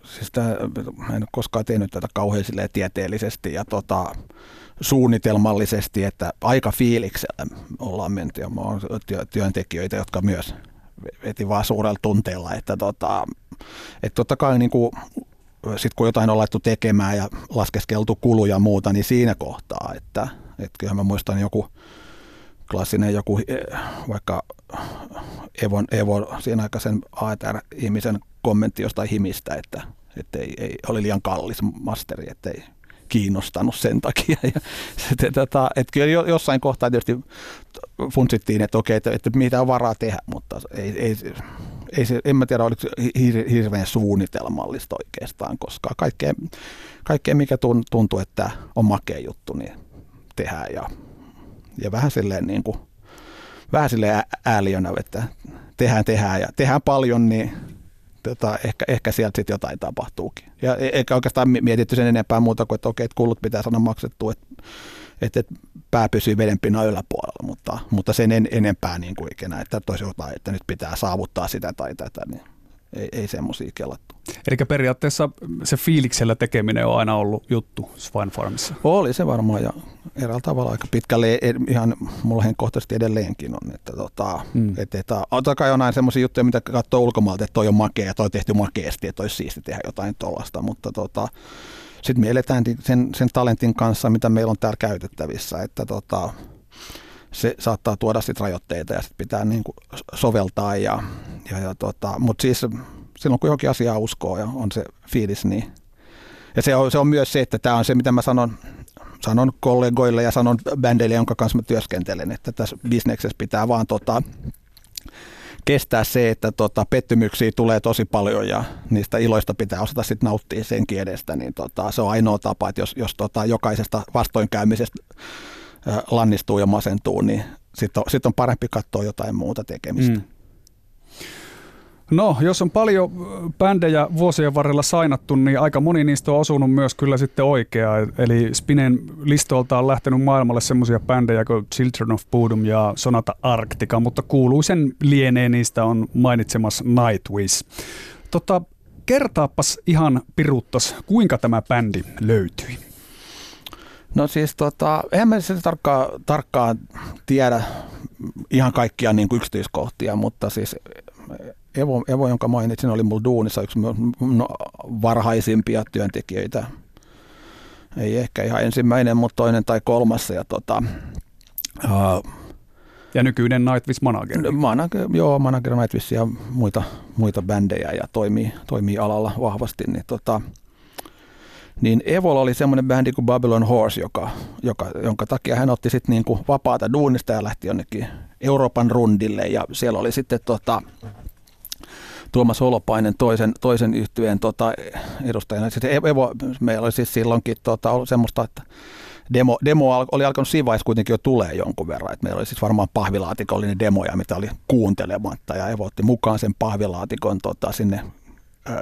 siis tää, mä en ole koskaan tehnyt tätä kauhean tieteellisesti ja tota, suunnitelmallisesti, että aika fiiliksellä ollaan menty ja mä oon työntekijöitä, jotka myös veti vaan suurella tunteella, että tota, että totta kai niin kuin, sit kun jotain on laittu tekemään ja laskeskeltu kuluja ja muuta, niin siinä kohtaa, että, että kyllähän mä muistan joku klassinen joku eh, vaikka Evon, Evo, siinä aikaisen ATR-ihmisen kommentti jostain himistä, että, että ei, ei, oli liian kallis masteri, että ei kiinnostanut sen takia. Ja sitten, tota, että kyllä jossain kohtaa tietysti funtsittiin, että okei, että, että mitä on varaa tehdä, mutta ei, ei, ei se, en mä tiedä, oliko se hir, hirveän suunnitelmallista oikeastaan, koska kaikkea, kaikkea mikä tuntuu, että on makea juttu, niin tehdään ja, ja vähän silleen niin kuin, vähän silleen ääliönä, että tehdään, tehdään ja tehdään paljon, niin tota, ehkä, ehkä sieltä sitten jotain tapahtuukin. Ja e, eikä oikeastaan mietitty sen enempää muuta kuin, että okei, että kulut pitää saada maksettua, että, että pää pysyy vedenpinnan yläpuolella, mutta, mutta sen en, enempää niin kuin ikinä, että toisi jotain, että nyt pitää saavuttaa sitä tai tätä, niin ei, ei semmoisia kelattu. Eli periaatteessa se fiiliksellä tekeminen on aina ollut juttu Swine Farmissa? Oli se varmaan ja eräällä tavalla aika pitkälle ihan mulla henkkohtaisesti edelleenkin on. Että tota, mm. et, et, totta kai on aina semmoisia juttuja, mitä katsoo ulkomaalta, että toi on makea ja toi on tehty makeasti, että olisi siisti tehdä jotain tuollaista, mutta tota, sitten me eletään sen, sen talentin kanssa, mitä meillä on täällä käytettävissä, että tota, se saattaa tuoda sitten rajoitteita ja sitten pitää niin kuin soveltaa. Ja, ja, ja tota, Mutta siis silloin kun johonkin asiaa uskoo ja on se fiilis, niin ja se on, se on myös se, että tämä on se, mitä mä sanon, sanon kollegoille ja sanon bändeille, jonka kanssa mä työskentelen, että tässä bisneksessä pitää vaan tota, kestää se, että tota, pettymyksiä tulee tosi paljon ja niistä iloista pitää osata sitten nauttia sen edestä, niin tota, se on ainoa tapa, että jos, jos tota, jokaisesta vastoinkäymisestä lannistuu ja masentuu, niin sitten on, sit on parempi katsoa jotain muuta tekemistä. Mm. No, jos on paljon bändejä vuosien varrella sainattu, niin aika moni niistä on osunut myös kyllä sitten oikeaa. Eli Spinen listoilta on lähtenyt maailmalle semmoisia bändejä kuin Children of Bodom ja Sonata Arctica, mutta kuuluisen lienee niistä on mainitsemassa Nightwish. Tota, kertaapas ihan piruttas, kuinka tämä bändi löytyi? No siis tota, eihän mä sitä tarkkaan, tarkkaan tiedä ihan kaikkia niin kuin yksityiskohtia, mutta siis Evo, Evo, jonka mainitsin, oli mulla duunissa yksi varhaisimpia työntekijöitä. Ei ehkä ihan ensimmäinen, mutta toinen tai kolmas. Ja tota, uh, Ja nykyinen Nightwish manager. Manager, joo, manager Nightwish ja muita, muita bändejä ja toimii, toimii alalla vahvasti. Niin, tota, niin Evola oli semmoinen bändi kuin Babylon Horse, joka, joka, jonka takia hän otti sitten niinku vapaata duunista ja lähti jonnekin Euroopan rundille. Ja siellä oli sitten tota, Tuomas Holopainen toisen, toisen yhtyeen tota, edustajana. Sitten Evo, meillä oli siis silloinkin tota, ollut semmoista, että demo, demo oli alkanut siinä vaiheessa kuitenkin jo tulee jonkun verran. Et meillä oli siis varmaan pahvilaatikollinen demoja, mitä oli kuuntelematta ja Evo otti mukaan sen pahvilaatikon tota, sinne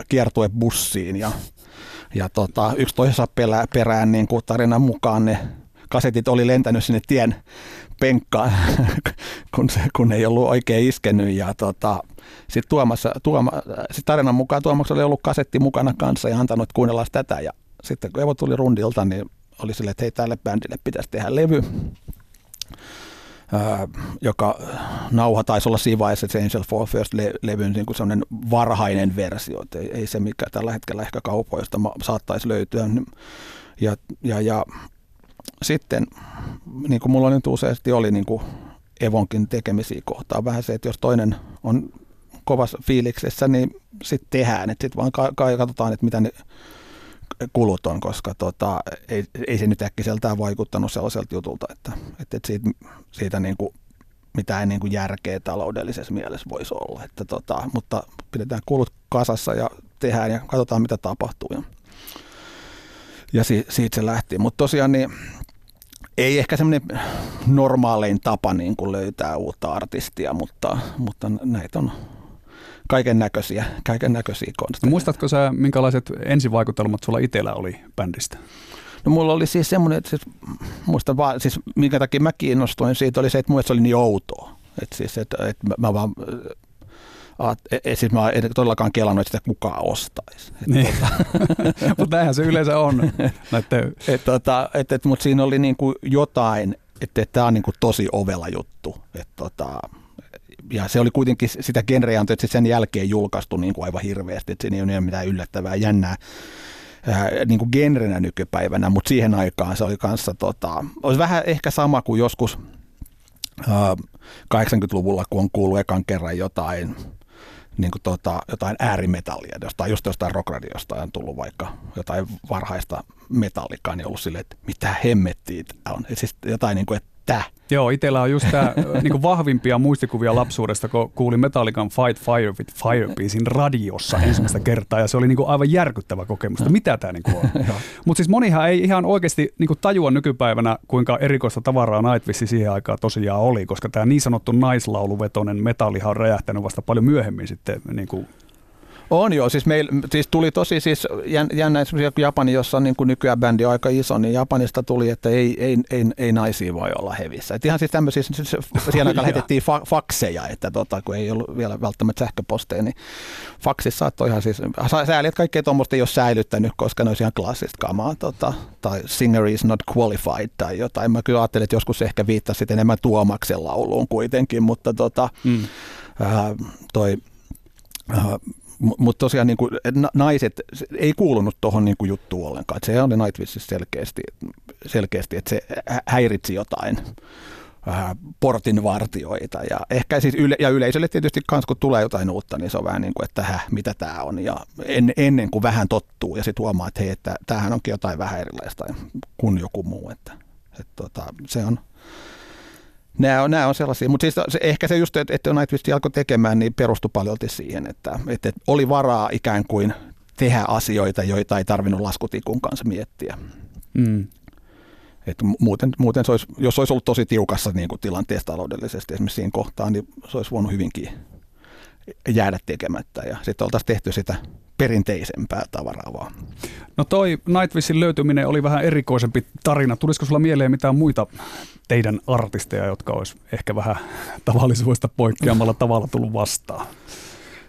kiertuebussiin ja, ja tota, yksi toisessa perään niin kuin tarinan mukaan ne kasetit oli lentänyt sinne tien penkkaan, kun, se, kun ei ollut oikein iskenyt. Ja tota, sitten Tuomassa, Tuoma, sit tarinan mukaan Tuomas oli ollut kasetti mukana kanssa ja antanut kuunnella tätä. Ja sitten kun Evo tuli rundilta, niin oli sille, että hei tälle bändille pitäisi tehdä levy. Ää, joka nauha taisi olla siinä vaiheessa se Angel for First-levyn niin kuin sellainen varhainen versio, että ei, ei se mikä tällä hetkellä ehkä kaupoista saattaisi löytyä. Ja, ja, ja sitten, niin kuin mulla nyt useasti oli niin kuin Evonkin tekemisiä kohtaa, vähän se, että jos toinen on kovassa fiiliksessä, niin sitten tehdään, että sitten vaan ka- katsotaan, että mitä ne kulut on, koska tota, ei, ei se nyt äkkiseltään vaikuttanut sellaiselta jutulta, että, että siitä, siitä niin kuin mitään niin kuin järkeä taloudellisessa mielessä voisi olla. Että tota, mutta pidetään kulut kasassa ja tehdään ja katsotaan mitä tapahtuu. Ja, ja si, siitä se lähti. Mutta tosiaan niin, ei ehkä semmoinen normaalein tapa niin kuin löytää uutta artistia, mutta, mutta näitä on kaiken näköisiä, kaiken näköisiä konsteja. No muistatko sä, minkälaiset ensivaikutelmat sulla itsellä oli bändistä? No mulla oli siis semmoinen, että siis, muistan vaan, siis minkä takia mä kiinnostuin siitä oli se, että muista se oli niin outoa. Että siis, että, että mä vaan et, et, siis mä en todellakaan kelannut, että sitä kukaan ostaisi. Niin. Tota. mutta näinhän se yleensä on. et, tota, et, et, mutta siinä oli niinku jotain, että et, tämä on niinku tosi ovela juttu. Et, tota, ja se oli kuitenkin, sitä genreä on sen jälkeen julkaistu niin kuin aivan hirveästi, että siinä ei ole mitään yllättävää, jännää ää, niin kuin genrenä nykypäivänä, mutta siihen aikaan se oli kanssa, tota, olisi vähän ehkä sama kuin joskus ää, 80-luvulla, kun on kuullut ekan kerran jotain niin kuin tota, jotain äärimetallia, jostain, just jostain rockradiosta on tullut vaikka jotain varhaista metallikaa, niin ollut silleen, että mitä hemmettiä tämä on. Et siis jotain niin kuin, että? Joo, itsellä on just tämä niinku vahvimpia muistikuvia lapsuudesta, kun kuulin Metallican Fight Fire with Fire biisin radiossa ensimmäistä kertaa, ja se oli niinku aivan järkyttävä kokemus, että mitä tämä niinku on. Mutta siis monihan ei ihan oikeasti niinku tajua nykypäivänä, kuinka erikoista tavaraa Nightwish siihen aikaan tosiaan oli, koska tämä niin sanottu naislauluvetonen metallihan on räjähtänyt vasta paljon myöhemmin sitten niinku on joo, siis, meil, siis tuli tosi siis jännä esimerkiksi Japani, jossa on niin kuin nykyään bändi on aika iso, niin Japanista tuli, että ei, ei, ei, ei naisia voi olla hevissä. Et ihan siis tämmöisiä, siis siihen aikaan lähetettiin fa- fakseja, että tota, kun ei ollut vielä välttämättä sähköposteja, niin faksissa saattoi ihan siis, sääli, että kaikkea tuommoista ei ole säilyttänyt, koska ne olisi ihan klassista kamaa, tota, tai singer is not qualified tai jotain. Mä kyllä ajattelin, että joskus ehkä viittasit enemmän Tuomaksen lauluun kuitenkin, mutta tota, mm. äh, toi, äh, mutta tosiaan niin kuin, naiset ei kuulunut tuohon niin juttuun ollenkaan. Se oli Nightwishissä selkeästi, selkeästi, että se häiritsi jotain portinvartioita. Ja ehkä siis yle, ja yleisölle tietysti kans, kun tulee jotain uutta, niin se on vähän niin kuin, että häh, mitä tämä on. Ja en, ennen kuin vähän tottuu ja sitten huomaa, että hei, että tämähän onkin jotain vähän erilaista kuin joku muu. Että, että tota, se on, Nämä on, nämä on sellaisia, mutta siis se, ehkä se just, että, että Nightwish alkoi tekemään, niin perustui paljon siihen, että, että oli varaa ikään kuin tehdä asioita, joita ei tarvinnut laskutikun kanssa miettiä. Mm. Et muuten, muuten se olisi, jos olisi ollut tosi tiukassa niin kuin tilanteessa taloudellisesti esimerkiksi siinä kohtaa, niin se olisi voinut hyvinkin jäädä tekemättä ja sitten oltaisiin tehty sitä perinteisempää tavaraa vaan. No toi Nightwishin löytyminen oli vähän erikoisempi tarina. Tulisiko sulla mieleen mitään muita teidän artisteja, jotka olisi ehkä vähän tavallisuudesta poikkeamalla tavalla tullut vastaan?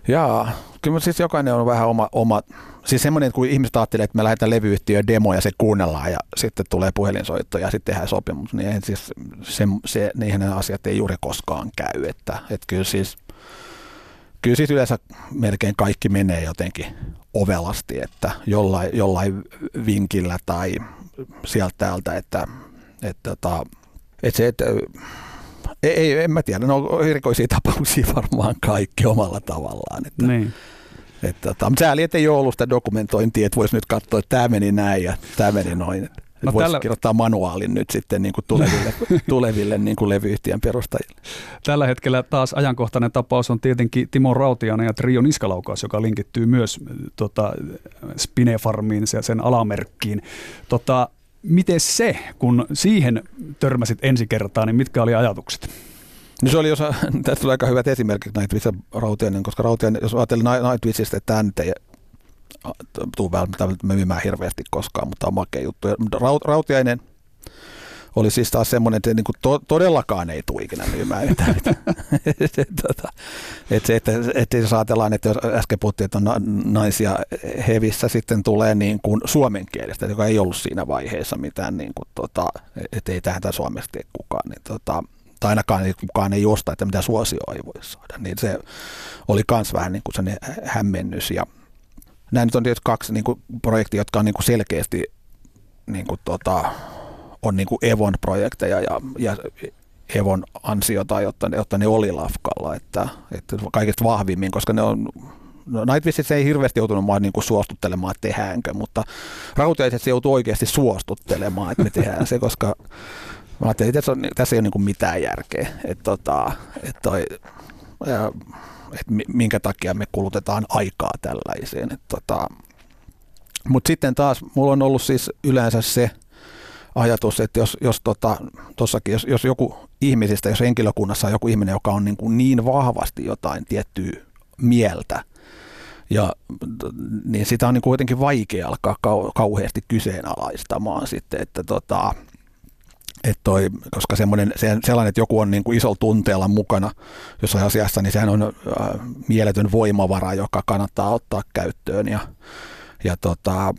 Jaa, kyllä siis jokainen on vähän oma, oma siis semmoinen, että kun ihmiset ajattelee, että me lähdetään levyyhtiöön demo ja se kuunnellaan ja sitten tulee puhelinsoitto ja sitten tehdään sopimus, niin eihän siis se, se, niihin asiat ei juuri koskaan käy, että, että kyllä siis kyllä siis yleensä melkein kaikki menee jotenkin ovelasti, että jollain, jollain vinkillä tai sieltä täältä, että, että, että, että se, että Ei, ei, en mä tiedä, no erikoisia tapauksia varmaan kaikki omalla tavallaan. Että, Niin. että, että, mutta sääli, että ei ole ollut sitä dokumentointia, että voisi nyt katsoa, että tämä meni näin ja tämä meni noin. No voisi tällä- kirjoittaa manuaalin nyt sitten niin kuin tuleville, tuleville niin kuin levyyhtiön perustajille. Tällä hetkellä taas ajankohtainen tapaus on tietenkin Timo Rautiainen ja Trio Niskalaukaus, joka linkittyy myös tota, Spinefarmiin ja sen alamerkkiin. Tota, miten se, kun siihen törmäsit ensi kertaa, niin mitkä oli ajatukset? No se oli osa, tästä tuli aika hyvät esimerkit Nightwish ja Rautiainen, koska Rautiainen, jos ajatellaan Nightwishista, että tämä nyt ei tule välttämättä myymään hirveästi koskaan, mutta on makea juttu. Raut, Rautiainen oli siis taas semmoinen, että se niin kuin to, todellakaan ei tule ikinä myymään mitään. tota, että se, että, että jos ajatellaan, että jos äsken puhuttiin, että on na- naisia hevissä, sitten tulee niin kuin suomen kielestä, joka ei ollut siinä vaiheessa mitään, niin kuin, tota, että ei tähän suomeksi tee kukaan, niin tota, tai ainakaan ei, kukaan ei osta, että mitä suosioa ei voi saada. Niin se oli myös vähän niin kuin hämmennys. Ja nämä nyt on tietysti kaksi niin kuin projektia, jotka on niin kuin selkeästi niin kuin tota, on niin kuin Evon projekteja ja, ja Evon ansiota, jotta, jotta ne oli lafkalla, että, että kaikista vahvimmin, koska ne on No Nightwishissä ei hirveästi joutunut mua niin suostuttelemaan, että tehdäänkö, mutta Rautiaiset se joutuu oikeasti suostuttelemaan, että me tehdään se, koska Mä ajattelin, että tässä, on, tässä ei ole niin mitään järkeä, että, tota, että, toi, ja, että minkä takia me kulutetaan aikaa tällaiseen. Tota, mutta sitten taas mulla on ollut siis yleensä se ajatus, että jos, jos, tota, tossakin, jos, jos joku ihmisistä, jos henkilökunnassa on joku ihminen, joka on niin, kuin niin vahvasti jotain tiettyä mieltä, ja, niin sitä on niin kuitenkin vaikea alkaa kau- kauheasti kyseenalaistamaan sitten, että tota, että toi, koska semmoinen, se, sellainen, että joku on niin kuin isolla tunteella mukana jossain asiassa, niin sehän on äh, mieletön voimavara, joka kannattaa ottaa käyttöön. Ja, ja tota,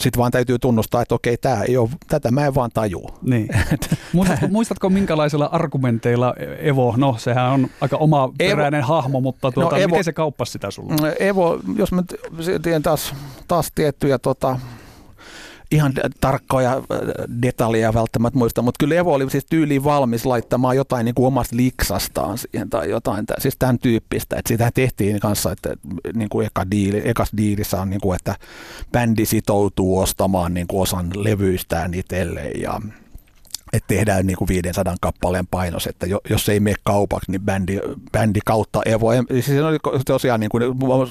sitten vaan täytyy tunnustaa, että okei, tää ei ole, tätä mä en vaan taju. Niin. Muistatko, muistatko minkälaisilla argumenteilla Evo, no sehän on aika oma peräinen Evo, hahmo, mutta tuota, no Evo, miten se kauppasi sitä sulle? Evo, jos mä tiedän taas, taas tiettyjä tota, ihan tarkkoja detaljeja välttämättä muista, mutta kyllä Evo oli siis tyyliin valmis laittamaan jotain niin kuin omasta liksastaan siihen tai jotain, siis tämän tyyppistä, että sitä tehtiin kanssa, että niin kuin eka diili, ekas diilissä on niin kuin, että bändi sitoutuu ostamaan niin kuin osan levyistään itselleen ja että tehdään niin kuin 500 kappaleen painos, että jos ei mene kaupaksi, niin bändi, bändi kautta Evo. Siis se oli tosiaan, niin kuin,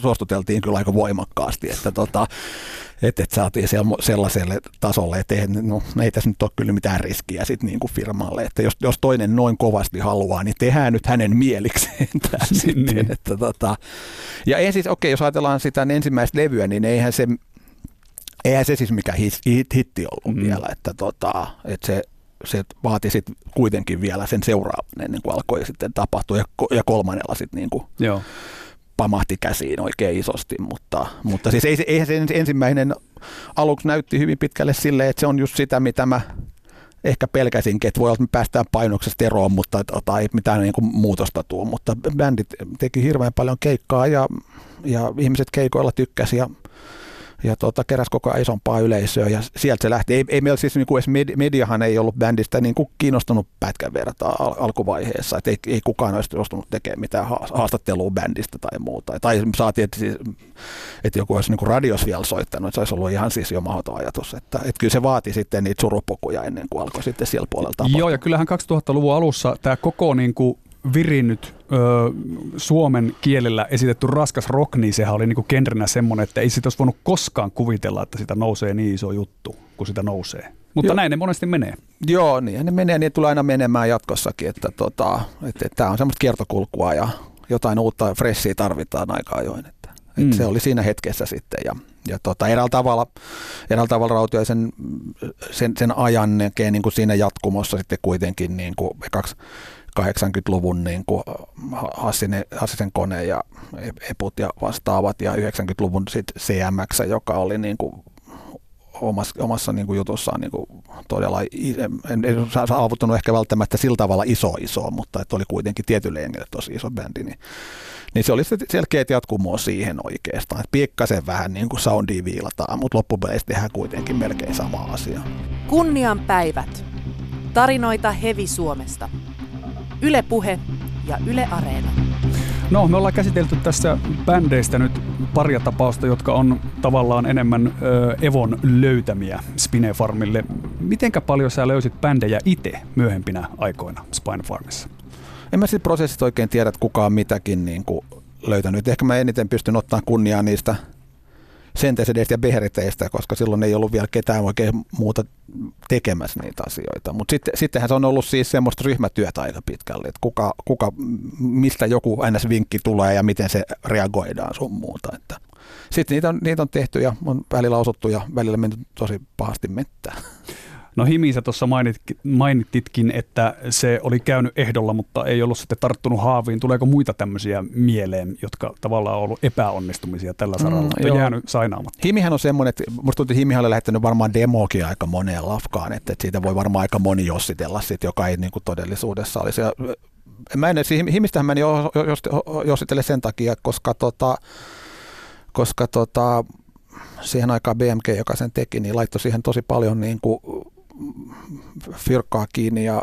suostuteltiin kyllä aika voimakkaasti, että tota, että et saatiin sellaiselle tasolle, että ei, no, ei tässä nyt ole kyllä mitään riskiä sit niin kuin firmalle, että jos, jos toinen noin kovasti haluaa, niin tehdään nyt hänen mielikseen tämä sitten. Niin. Että, tota, ja ei siis, okei, jos ajatellaan sitä ensimmäistä levyä, niin eihän se, eihän se siis mikään hit, hit, hitti ollut mm. vielä, että, tota, että se, se vaati sitten kuitenkin vielä sen seuraavan ennen kuin alkoi sitten tapahtua ja, ja kolmannella sitten niin kuin Joo. pamahti käsiin oikein isosti, mutta, mutta siis ei, eihän se ensimmäinen aluksi näytti hyvin pitkälle silleen, että se on just sitä, mitä mä ehkä pelkäsinkin, että voi olla, että me päästään painoksesta eroon, mutta tai ei mitään niin kuin muutosta tuo, mutta bändit teki hirveän paljon keikkaa ja, ja ihmiset keikoilla tykkäsi ja ja tuota, keräsi koko ajan isompaa yleisöä ja sieltä se lähti. Ei, ei meillä siis niin kuin med, mediahan ei ollut bändistä niin kuin kiinnostunut pätkän vertaa al- alkuvaiheessa, että ei, ei kukaan olisi suostunut tekemään mitään haastattelua bändistä tai muuta. Tai saatiin, että, siis, että joku olisi niin kuin radios vielä soittanut, että se olisi ollut ihan siis jo mahdoton ajatus. Että, että kyllä se vaati sitten niitä surupukuja ennen kuin alkoi sitten siellä puolella tapahtua. Joo, ja kyllähän 2000-luvun alussa tämä koko niin kuin virinnyt ö, suomen kielellä esitetty raskas rock, niin sehän oli niinku genrenä semmoinen, että ei sitä olisi voinut koskaan kuvitella, että sitä nousee niin iso juttu, kun sitä nousee. Mutta Joo. näin ne monesti menee. Joo, niin ne menee, niin tulee aina menemään jatkossakin, että tota, että, että tämä on semmoista kiertokulkua ja jotain uutta freshia tarvitaan aika ajoin. Että, että mm. Se oli siinä hetkessä sitten ja, ja tota, eräällä tavalla, eräällä tavalla Rautiaisen sen, sen ajan näkee niin kuin siinä jatkumossa sitten kuitenkin niin kuin kaksi 80-luvun niin kuin Hassinen, Hassisen kone ja Eput ja vastaavat ja 90-luvun sitten CMX, joka oli niin kuin omassa, omassa niin kuin jutussaan niin kuin todella, en, en saavuttanut ehkä välttämättä sillä tavalla iso iso, mutta että oli kuitenkin tietylle jengille tosi iso bändi, niin, niin se oli selkeät jatkumoa siihen oikeastaan. Että pikkasen vähän niin kuin soundia viilataan, mutta loppupeleissä tehdään kuitenkin melkein sama asia. Kunnian päivät. Tarinoita Hevi Suomesta. Yle Puhe ja Yle Areena. No, me ollaan käsitelty tässä bändeistä nyt paria tapausta, jotka on tavallaan enemmän ö, Evon löytämiä Spinefarmille. Mitenkä paljon sä löysit bändejä itse myöhempinä aikoina Spinefarmissa? En mä siitä prosessista oikein tiedä, että kuka on mitäkin niin kuin löytänyt. Ehkä mä eniten pystyn ottamaan kunniaa niistä sentesedeistä ja beheriteistä, koska silloin ei ollut vielä ketään oikein muuta tekemässä niitä asioita. Mutta sitten, sittenhän se on ollut siis semmoista ryhmätyötä aika pitkälle, että kuka, kuka, mistä joku NS-vinkki tulee ja miten se reagoidaan sun muuta. Että sitten niitä on, niitä on tehty ja on välillä osuttu ja välillä mennyt tosi pahasti mettään. No Himi, sä tuossa mainit, mainititkin, että se oli käynyt ehdolla, mutta ei ollut sitten tarttunut haaviin. Tuleeko muita tämmöisiä mieleen, jotka tavallaan on ollut epäonnistumisia tällä saralla, mm, mutta jäänyt sainaamatta? Himihän on semmoinen, että musta tuntuu, että Himihän oli lähettänyt varmaan demokin aika moneen lafkaan, että, että siitä voi varmaan aika moni jossitella sit, joka ei niin kuin todellisuudessa olisi. Ja, mä en, siis Himistähän mä en jossitelle sen takia, koska tota, koska tota, siihen aikaan BMG, joka sen teki, niin laittoi siihen tosi paljon niin kuin fyrkkaa kiinni ja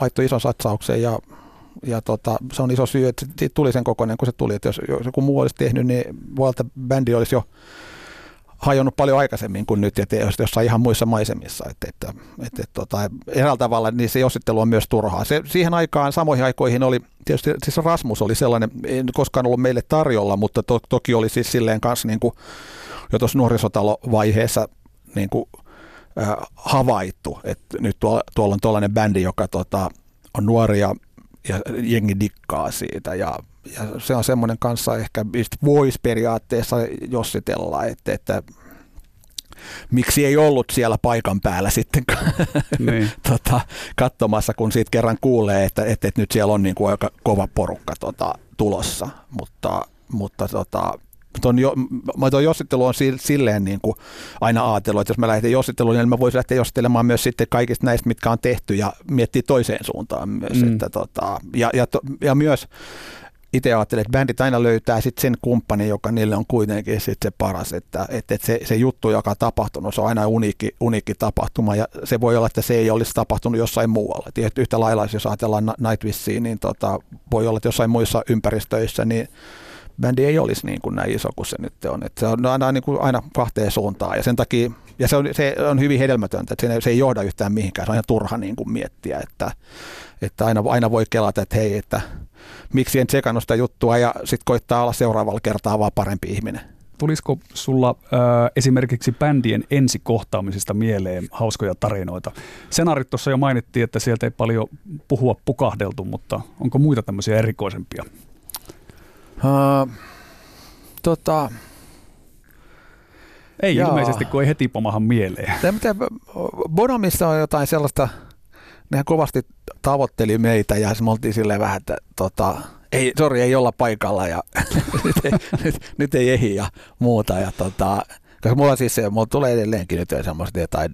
laittoi ison satsauksen ja, ja tota, se on iso syy, että se tuli sen kokoinen kun se tuli. Että jos, jos joku muu olisi tehnyt, niin voi että bändi olisi jo hajonnut paljon aikaisemmin kuin nyt ja jossain ihan muissa maisemissa. Että, että, että, että tota, eräällä tavalla niin se jossittelu on myös turhaa. Se, siihen aikaan, samoihin aikoihin oli, tietysti siis Rasmus oli sellainen, ei koskaan ollut meille tarjolla, mutta to, toki oli siis silleen kanssa niin kuin jo tuossa nuorisotalovaiheessa niin kuin havaittu, että nyt tuolla, tuolla on tuollainen bändi, joka tota, on nuoria ja jengi dikkaa siitä ja, ja se on semmoinen kanssa ehkä, voisi periaatteessa jossitella, että, että miksi ei ollut siellä paikan päällä sitten niin. tota, katsomassa, kun siitä kerran kuulee, että, että, että nyt siellä on niin kuin aika kova porukka tota, tulossa, mutta, mutta tota, ton jo, mä ton jossittelu on silleen niin kuin aina ajatellut, että jos mä lähden jossitteluun, niin mä voisin lähteä jossittelemaan myös sitten kaikista näistä, mitkä on tehty ja miettiä toiseen suuntaan myös. Mm. Että, tota, ja, ja, to, ja myös itse ajattelen, että bändit aina löytää sitten sen kumppanin, joka niille on kuitenkin sit se paras, että, että, että se, se juttu, joka on tapahtunut, se on aina uniikki, uniikki tapahtuma ja se voi olla, että se ei olisi tapahtunut jossain muualla. Et yhtä lailla, jos ajatellaan Nightwishia, niin tota, voi olla, että jossain muissa ympäristöissä, niin bändi ei olisi niin kuin näin iso kuin se nyt on. Että se on aina, niin kuin aina kahteen suuntaan ja sen takia, ja se on, se on hyvin hedelmätöntä, että se, se ei johda yhtään mihinkään, se on ihan turha niin kuin miettiä, että, että aina, aina voi kelata, että hei, että miksi en tsekannut sitä juttua ja sitten koittaa olla seuraavalla kertaa vaan parempi ihminen. Tulisiko sulla äh, esimerkiksi bändien ensikohtaamisesta mieleen hauskoja tarinoita? Senarit tuossa jo mainittiin, että sieltä ei paljon puhua pukahdeltu, mutta onko muita tämmöisiä erikoisempia? Uh, tota, ei jaa. ilmeisesti, kun ei heti pomahan mieleen. Tämä, Bonomissa on jotain sellaista, nehän kovasti tavoitteli meitä ja me oltiin silleen vähän, että tota, ei, sori, ei olla paikalla ja nyt, ei, nyt, nyt, ei ehi ja muuta. Ja tota, koska mulla siis mulla tulee edelleenkin nyt semmoista, tai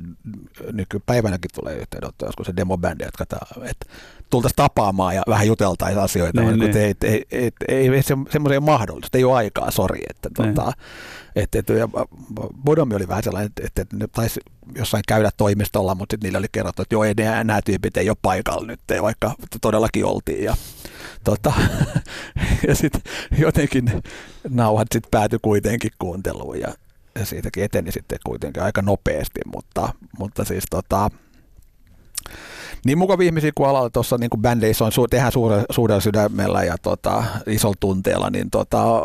nykypäivänäkin tulee yhteydenotto joskus se demobändi, jotka että tultaisiin tapaamaan ja vähän juteltaisiin asioita, niin, mutta niin. ei, ei, ei, ei se, semmoisia mahdollista, ei ole aikaa, sori. Että, niin. tota, ja Bodomi oli vähän sellainen, että, että ne taisi jossain käydä toimistolla, mutta sitten niille oli kerrottu, että joo, ei, nämä, nämä tyypit ei ole paikalla nyt, vaikka todellakin oltiin. Ja, tota, ja sitten jotenkin nauhat sitten päätyi kuitenkin kuunteluun ja siitäkin eteni sitten kuitenkin aika nopeasti, mutta, mutta siis tota, niin mukavia ihmisiä kuin alalla tuossa niin bändeissä on, tehdään suurella, suurella sydämellä ja tota, isolla tunteella, niin tota,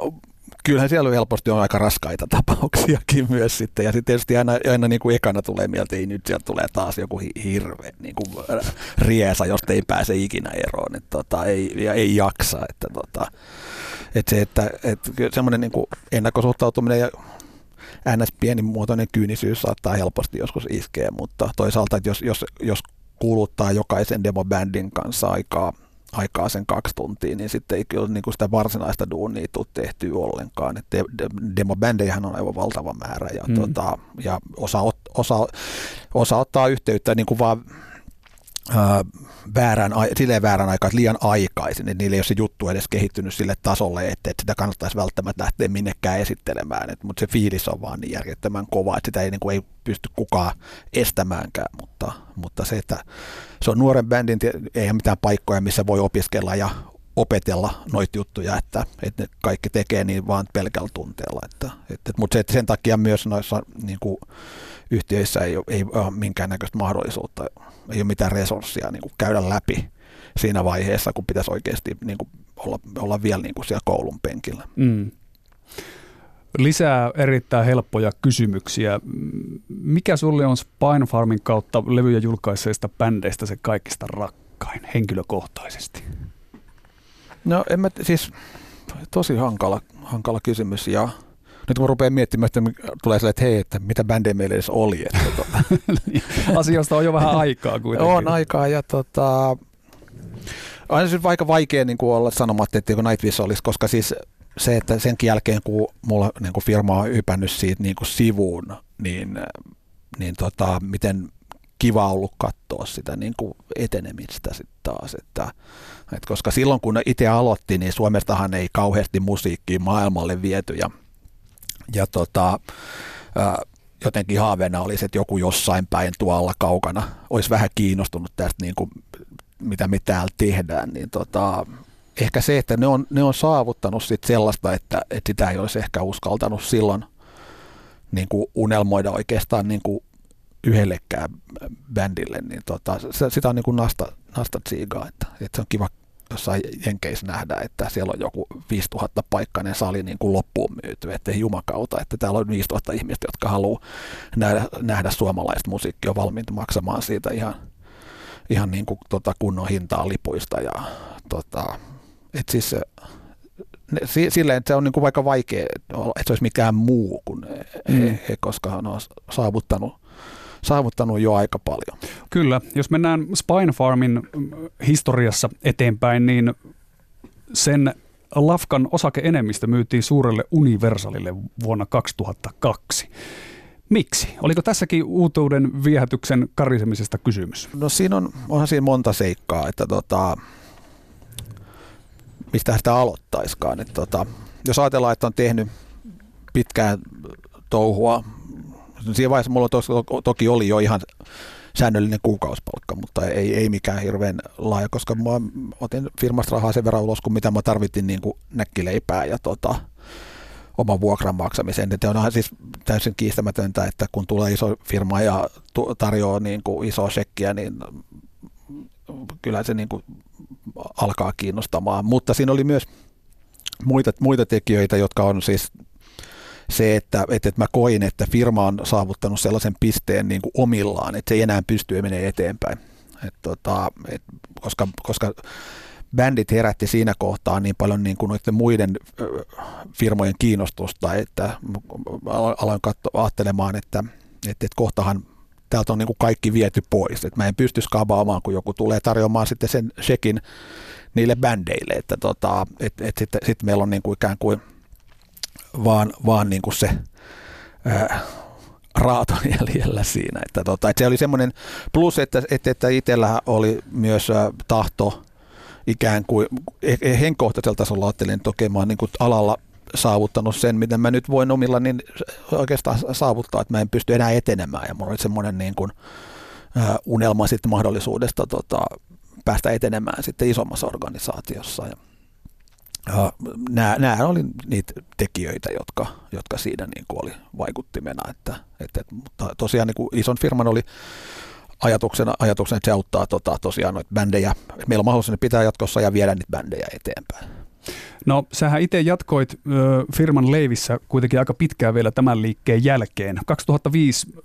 kyllähän siellä helposti on aika raskaita tapauksiakin myös sitten. Ja sitten tietysti aina, aina niin kuin ekana tulee mieltä, että nyt sieltä tulee taas joku hirve niin kuin riesa, josta ei pääse ikinä eroon. Että tota, ei, ja ei jaksa. Että tota, että se, että, että semmoinen niin ennakkosuhtautuminen ja ns. pienimuotoinen kyynisyys saattaa helposti joskus iskeä, mutta toisaalta, että jos, jos, jos kuluttaa jokaisen demobändin kanssa aikaa, aikaa sen kaksi tuntia, niin sitten ei kyllä niin kuin sitä varsinaista duunia tule tehtyä ollenkaan. Et de, de, demobändejähän on aivan valtava määrä ja, mm. tota, ja osa, osa, osa ottaa yhteyttä niin kuin vaan väärän, silleen väärän aikaa, että liian aikaisin, että niillä ei ole se juttu edes kehittynyt sille tasolle, että, että sitä kannattaisi välttämättä lähteä minnekään esittelemään, että, mutta se fiilis on vaan niin järjettömän kova, että sitä ei, niin kuin, ei pysty kukaan estämäänkään, mutta, mutta se, että se on nuoren bändin, ei mitään paikkoja, missä voi opiskella ja opetella noita juttuja, että, että ne kaikki tekee niin vaan pelkällä tunteella. Että, että, mutta se, sen takia myös noissa niin kuin, yhtiöissä ei ole, ei ole minkäännäköistä mahdollisuutta, ei ole mitään resursseja niin kuin käydä läpi siinä vaiheessa, kun pitäisi oikeasti niin kuin olla, olla vielä niin kuin siellä koulun penkillä. Mm. Lisää erittäin helppoja kysymyksiä. Mikä sulle on Spine Farmin kautta levyjä julkaiseista bändeistä se kaikista rakkain henkilökohtaisesti? No en mä, siis tosi hankala, hankala kysymys ja nyt kun rupean miettimään, että tulee sille, että hei, että mitä bändejä meillä edes oli. Että, tota. Asioista on jo vähän aikaa kuitenkin. On aikaa ja tota, on se vaikka vaikea niin kuin olla sanomatta, että Nightwish olisi, koska siis se, että sen jälkeen kun mulla niin kuin firma on hypännyt siitä niin kuin sivuun, niin, niin tota, miten kiva ollut katsoa sitä niin kuin etenemistä sitten taas. Että, että koska silloin kun itse aloitti, niin Suomestahan ei kauheasti musiikkia maailmalle viety ja ja tota, jotenkin haaveena olisi, että joku jossain päin tuolla kaukana olisi vähän kiinnostunut tästä, niin kuin, mitä me täällä tehdään, niin tota, ehkä se, että ne on, ne on saavuttanut sit sellaista, että, että sitä ei olisi ehkä uskaltanut silloin niin kuin unelmoida oikeastaan niin kuin yhdellekään bändille, niin tota, sitä on niin kuin nasta, nasta tsiigaa, että, että se on kiva jossain Jenkeissä nähdä, että siellä on joku 5000 paikkainen sali niin kuin loppuun myyty, että jumakauta, että täällä on 5000 ihmistä, jotka haluaa nähdä, nähdä suomalaista musiikkia, valmiita maksamaan siitä ihan, ihan niin kuin, tota, kunnon hintaa lipuista ja tota, et siis ne, silleen, että se on niin kuin vaikka vaikea, että se olisi mikään muu kuin mm. he, he, koska ne on saavuttanut saavuttanut jo aika paljon. Kyllä, jos mennään Spine Farmin historiassa eteenpäin, niin sen Lafkan osakeenemmistö myytiin suurelle Universalille vuonna 2002. Miksi? Oliko tässäkin uutuuden viehätyksen karisemisesta kysymys? No siinä on, onhan siinä monta seikkaa, että tota, mistä sitä aloittaiskaan. Että tota, jos ajatellaan, että on tehnyt pitkään touhua Siinä vaiheessa mulla tos, toki oli jo ihan säännöllinen kuukausipalkka, mutta ei, ei mikään hirveän laaja, koska mä otin firmasta rahaa sen verran ulos kuin mitä mä tarvitin niin kuin näkkileipää ja tota, oman vuokran maksamiseen. Että on siis täysin kiistämätöntä, että kun tulee iso firma ja tarjoaa niin kuin isoa shekkiä, niin kyllä se niin kuin alkaa kiinnostamaan. Mutta siinä oli myös muita, muita tekijöitä, jotka on siis se, että, että, että mä koin, että firma on saavuttanut sellaisen pisteen niin kuin omillaan, että se ei enää pysty menemään eteenpäin. Et, tota, et, koska, koska bändit herätti siinä kohtaa niin paljon niin kuin muiden firmojen kiinnostusta, että aloin katso, ajattelemaan, että, että, että kohtahan täältä on niin kuin kaikki viety pois. Että mä en pysty skabaamaan, kun joku tulee tarjoamaan sitten sen shekin niille bändeille. Että tota, et, et sitten sit meillä on niin kuin ikään kuin vaan, vaan niin kuin se ää, raato jäljellä siinä. Että, tota, että se oli semmoinen plus, että, että, että itsellä oli myös ää, tahto ikään kuin e, e, henkkohtaisella tasolla ajattelin, että okei, mä oon niin kuin alalla saavuttanut sen, mitä mä nyt voin omilla niin oikeastaan saavuttaa, että mä en pysty enää etenemään. Ja mulla oli semmoinen niin kuin, ää, unelma sitten mahdollisuudesta tota, päästä etenemään sitten isommassa organisaatiossa. Ja, nämä, nämä oli niitä tekijöitä, jotka, jotka siinä niin kuin oli vaikuttimena. Että, että, mutta tosiaan niin kuin ison firman oli ajatuksena, ajatuksena, että se auttaa tota, tosiaan noita bändejä. Meillä on mahdollisuus pitää jatkossa ja viedä niitä bändejä eteenpäin. No sähän itse jatkoit ö, firman leivissä kuitenkin aika pitkään vielä tämän liikkeen jälkeen. 2005 ö,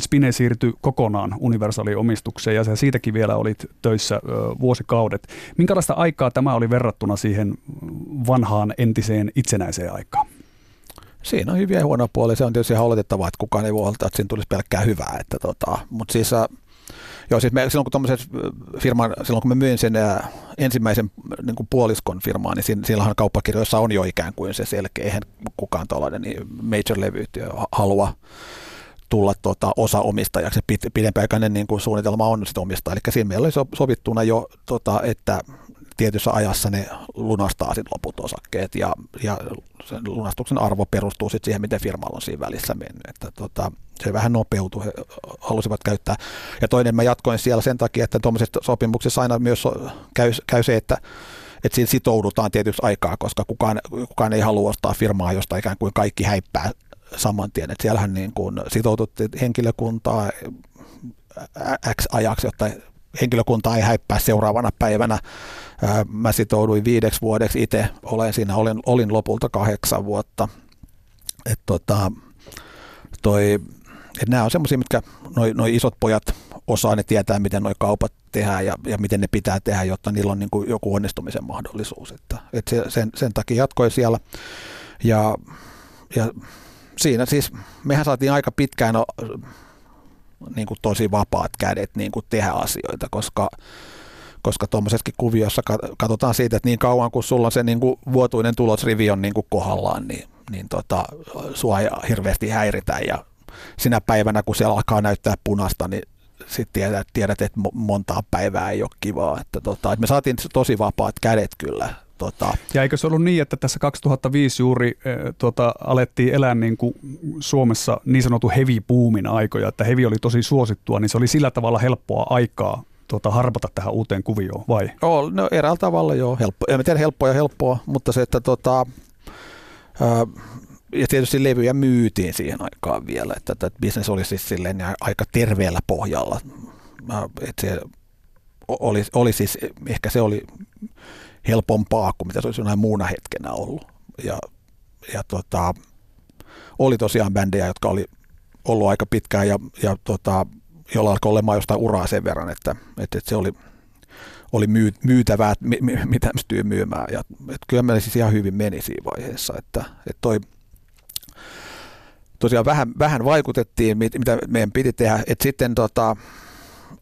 Spine siirtyi kokonaan Universaliin omistukseen ja sä siitäkin vielä olit töissä vuosikaudet. Minkälaista aikaa tämä oli verrattuna siihen vanhaan entiseen itsenäiseen aikaan? Siinä on hyviä ja huonoja puolia. Se on tietysti ihan oletettavaa, että kukaan ei voi oltaa, että siinä tulisi pelkkää hyvää. Että tota, mutta siis, joo, siis me, silloin, kun firman, silloin kun me myin sen ensimmäisen niin kuin puoliskon firmaan, niin siinä, silloinhan kauppakirjoissa on jo ikään kuin se selkeä. Eihän kukaan tuollainen niin major-levyyhtiö halua tulla tota, osa omistajaksi. Pidempiaikainen niin kuin suunnitelma on sitten omistaa. Eli siinä meillä oli sovittuna jo, tota, että tietyssä ajassa ne lunastaa sitten loput osakkeet ja, ja sen lunastuksen arvo perustuu sitten siihen, miten firmalla on siinä välissä mennyt. Että tota, se vähän nopeutui, he halusivat käyttää. Ja toinen mä jatkoin siellä sen takia, että tuommoisessa sopimuksessa aina myös käy, käy se, että että siinä sitoudutaan tietysti aikaa, koska kukaan, kukaan ei halua ostaa firmaa, josta ikään kuin kaikki häippää saman tien. Että siellähän niin kuin sitoututtiin henkilökuntaa X ajaksi, jotta henkilökunta ei häippää seuraavana päivänä. Mä sitouduin viideksi vuodeksi itse, olen siinä, olin, olin lopulta kahdeksan vuotta. Et tota, toi, et nämä on semmoisia, mitkä noin noi isot pojat osaa, ne tietää, miten nuo kaupat tehdään ja, ja miten ne pitää tehdä, jotta niillä on niin kuin joku onnistumisen mahdollisuus. Että, et se, sen, sen takia jatkoin siellä. Ja, ja siinä siis, mehän saatiin aika pitkään no, niin kuin tosi vapaat kädet niin kuin tehdä asioita, koska koska tuommoisessakin kuviossa katsotaan siitä, että niin kauan kun sulla on se niin kuin vuotuinen tulosrivi on niin kuin kohdallaan, niin, niin tota, sua ei hirveästi häiritä ja sinä päivänä, kun siellä alkaa näyttää punasta, niin sitten tiedät, tiedät, että montaa päivää ei ole kivaa. Että tota, että me saatiin tosi vapaat kädet kyllä. Tota. Ja eikö se ollut niin, että tässä 2005 juuri äh, tota, alettiin elää niin kuin Suomessa niin sanotun heavy boomin aikoja, että heavy oli tosi suosittua, niin se oli sillä tavalla helppoa aikaa tuota, harpata tähän uuteen kuvioon, vai? Oh, no eräällä tavalla joo, helppo. En tiedä helppoa ja helppoa, mutta se, että tota, äh, ja tietysti levyjä myytiin siihen aikaan vielä, että, että bisnes oli siis silleen aika terveellä pohjalla. Että se oli, oli siis, ehkä se oli helpompaa kuin mitä se olisi jonain muuna hetkenä ollut. Ja, ja tota, oli tosiaan bändejä, jotka oli ollut aika pitkään ja, ja tota, jolla alkoi olemaan jostain uraa sen verran, että, että, että se oli, oli myy, myytävää, mitä pystyy myymään. Ja, että kyllä meillä siis ihan hyvin meni siinä vaiheessa, että, että toi – tosiaan vähän, vähän vaikutettiin, mitä meidän piti tehdä. Et sitten tota,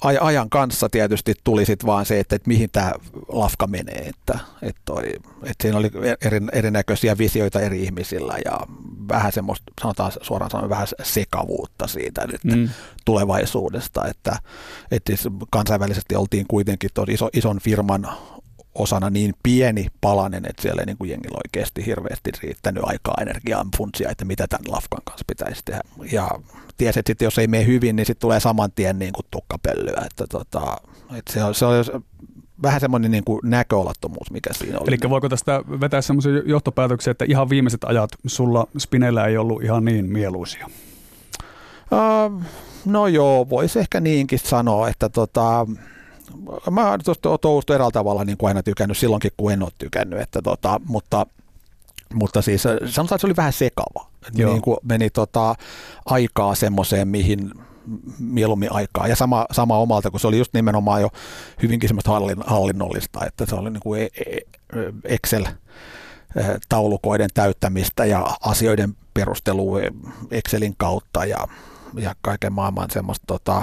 ajan kanssa tietysti tuli sit vaan se, että, että mihin tämä lafka menee. Että, että, toi, että siinä oli eri, erinäköisiä visioita eri ihmisillä ja vähän semmoista, sanotaan suoraan sanoen, vähän sekavuutta siitä nyt mm. tulevaisuudesta. Että, että siis kansainvälisesti oltiin kuitenkin iso, ison firman osana niin pieni palanen, että siellä ei niin kuin jengillä oikeasti hirveästi riittänyt aikaa, energiaa, funtsia, että mitä tämän lafkan kanssa pitäisi tehdä. Ja tiesi, että jos ei mene hyvin, niin sitten tulee saman tien niin kuin tukkapellyä. Että tota, että se, on, se on vähän semmoinen niin kuin näköalattomuus, mikä siinä oli. Eli voiko tästä vetää semmoisen johtopäätöksen, että ihan viimeiset ajat sulla Spinellä ei ollut ihan niin mieluisia? Uh, no joo, voisi ehkä niinkin sanoa, että tota, mä oon tuosta touhusta eräällä tavalla niin kuin aina tykännyt silloinkin, kun en ole tykännyt, että tota, mutta, mutta siis sanotaan, että se oli vähän sekava. Niin kuin meni tota, aikaa semmoiseen, mihin mieluummin aikaa. Ja sama, sama omalta, kun se oli just nimenomaan jo hyvinkin semmoista hallin, hallinnollista, että se oli niin kuin e, e, Excel-taulukoiden täyttämistä ja asioiden perustelua Excelin kautta ja, ja kaiken maailman semmoista tota,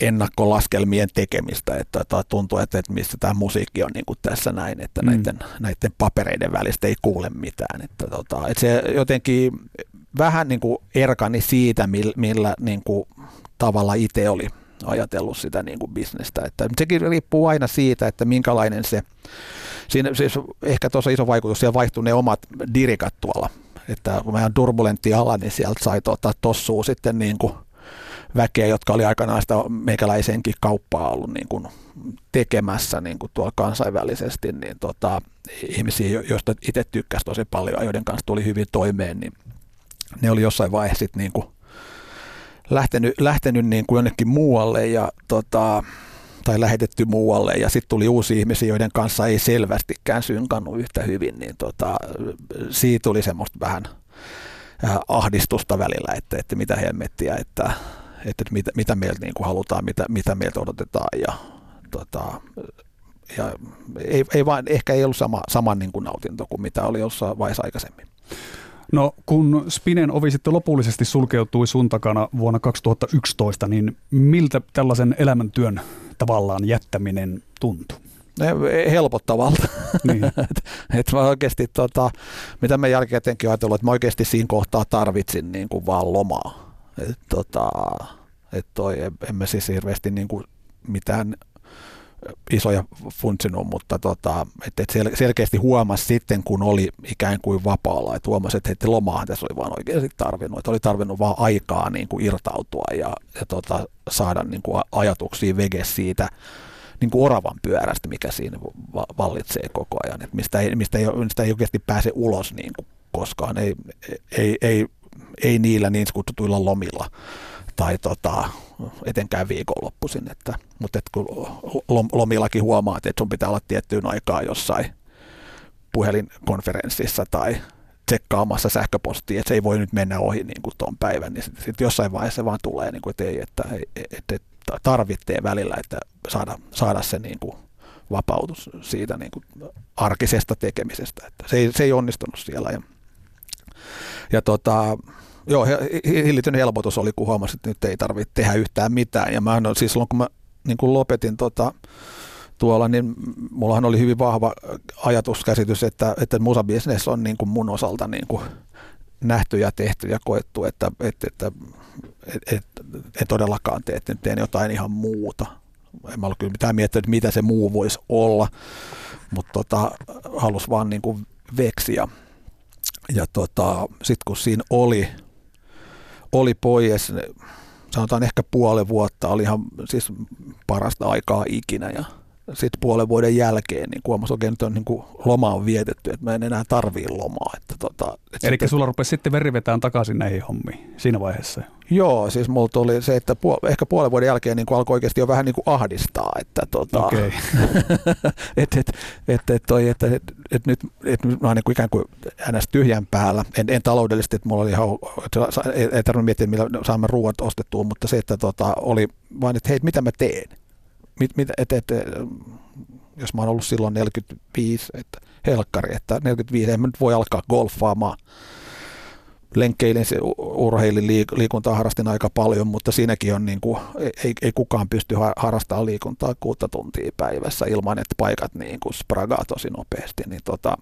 ennakkolaskelmien tekemistä, että, että tuntuu, että, että mistä tämä musiikki on niin kuin tässä näin, että mm. näiden, näiden papereiden välistä ei kuule mitään. Että, tota, että se jotenkin vähän niin kuin erkani siitä, millä, millä niin kuin tavalla itse oli ajatellut sitä niin kuin bisnestä. Että sekin riippuu aina siitä, että minkälainen se, siinä siis ehkä tuossa iso vaikutus, siellä vaihtui ne omat dirikat tuolla, että kun meidän turbulentti ala, niin sieltä sai tota, tossua sitten niin kuin väkeä, jotka oli aikanaan sitä meikäläisenkin kauppaa ollut niin kuin tekemässä niin kuin tuolla kansainvälisesti, niin tota, ihmisiä, joista itse tykkäsi tosi paljon ja joiden kanssa tuli hyvin toimeen, niin ne oli jossain vaiheessa niin kuin lähtenyt, lähtenyt niin kuin jonnekin muualle ja tota, tai lähetetty muualle. Ja sitten tuli uusi ihmisiä, joiden kanssa ei selvästikään synkannut yhtä hyvin, niin tota, siitä tuli semmoista vähän ahdistusta välillä, että, että mitä helmettiä, että, että mitä, mitä meiltä niin kuin halutaan, mitä, mitä meiltä odotetaan ja, tota, ja ei, ei vaan, ehkä ei ollut sama, sama niin kuin nautinto kuin mitä oli jossain vaiheessa aikaisemmin. No kun Spinen ovi sitten lopullisesti sulkeutui sun takana vuonna 2011, niin miltä tällaisen elämäntyön tavallaan jättäminen tuntui? helpottavalta. Niin. et, et mä oikeasti, tota, mitä mä jälkikäteenkin ajatellut, että mä oikeasti siinä kohtaa tarvitsin niin kuin vaan lomaa Et, tota, et toi, en mä siis hirveästi niin kuin mitään isoja funtsinut, mutta tota, et, et sel- selkeästi huomasi sitten, kun oli ikään kuin vapaalla, että huomasi, että heti lomaa tässä oli vaan oikeasti tarvinnut, että oli tarvinnut vaan aikaa niin kuin irtautua ja, ja tota, saada niin kuin ajatuksia vege siitä niin kuin oravan pyörästä, mikä siinä vallitsee koko ajan, että mistä ei, mistä ei, mistä ei oikeasti pääse ulos niin kuin koskaan, ei, ei, ei, ei niillä niin kutsutuilla lomilla tai tota, etenkään viikonloppuisin. Että, mutta et kun lomillakin huomaat, että sun pitää olla tiettyyn aikaa jossain puhelinkonferenssissa tai tsekkaamassa sähköpostia, että se ei voi nyt mennä ohi niin kuin tuon päivän, niin sitten sit jossain vaiheessa vaan tulee, niin kuin, että, ei, että, että, että tarvitsee välillä, että saada, saada se niin kuin vapautus siitä niin kuin arkisesta tekemisestä. Että se, ei, se ei onnistunut siellä. Ja, ja tota, Joo, hillitön helpotus oli, kun huomasin, että nyt ei tarvitse tehdä yhtään mitään. Ja mä en, siis silloin, kun mä niin kun lopetin tota, tuolla, niin mullahan oli hyvin vahva ajatuskäsitys, että, että musabisnes on niin kuin mun osalta niin kuin nähty ja tehty ja koettu, että, että, että et, et, en todellakaan tee, että teen jotain ihan muuta. En mä kyllä mitään miettinyt, että mitä se muu voisi olla, mutta tota, halus vaan niin kuin veksiä. Ja tota, sitten kun siinä oli oli pois, sanotaan ehkä puoli vuotta, oli ihan siis parasta aikaa ikinä ja sitten puolen vuoden jälkeen niin huomasi oikein, että on, niin kuin loma on vietetty, että mä en enää tarvii lomaa. Että tota, että Eli sitten, sulla rupesi sitten veri vetään takaisin näihin hommiin siinä vaiheessa? Joo, siis mulla tuli se, että puol- ehkä puolen vuoden jälkeen niin alkoi oikeasti jo vähän niin kuin ahdistaa, että tota, okay. et, et, et, et, toi, että et, et nyt, et nyt mä oon niin ikään kuin ns. tyhjän päällä. En, en taloudellisesti, että mulla oli ihan, ei, ei tarvinnut miettiä, millä saamme ruoat ostettua, mutta se, että tota, oli vaan, että hei, mitä mä teen? Mit, mit, et, et, jos mä oon ollut silloin 45, että helkkari, että 45, en mä nyt voi alkaa golfaamaan. Lenkkeilin, urheilin, liikuntaa harrastin aika paljon, mutta siinäkin on niin kuin, ei, ei kukaan pysty harrastamaan liikuntaa kuutta tuntia päivässä ilman, että paikat niin kuin spragaa tosi nopeasti. Niin tota,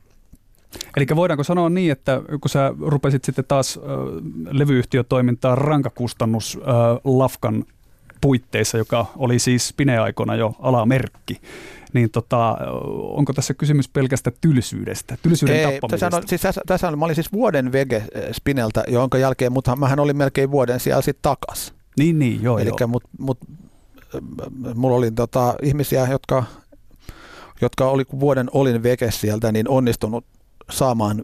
Eli voidaanko sanoa niin, että kun sä rupesit sitten taas äh, levyyhtiötoimintaa rankakustannus äh, Lafkan puitteissa, joka oli siis Spine-aikoina jo alamerkki. Niin tota, onko tässä kysymys pelkästä tylsyydestä, tylsyyden Ei, tässä on, siis tässä, tässä on, mä olin siis vuoden vege eh, Spineltä, jonka jälkeen, mutta mähän olin melkein vuoden siellä sitten takas. Niin, niin, joo, Elikkä joo. Mut, mut, mulla oli tota, ihmisiä, jotka, jotka oli, kun vuoden olin vege sieltä, niin onnistunut saamaan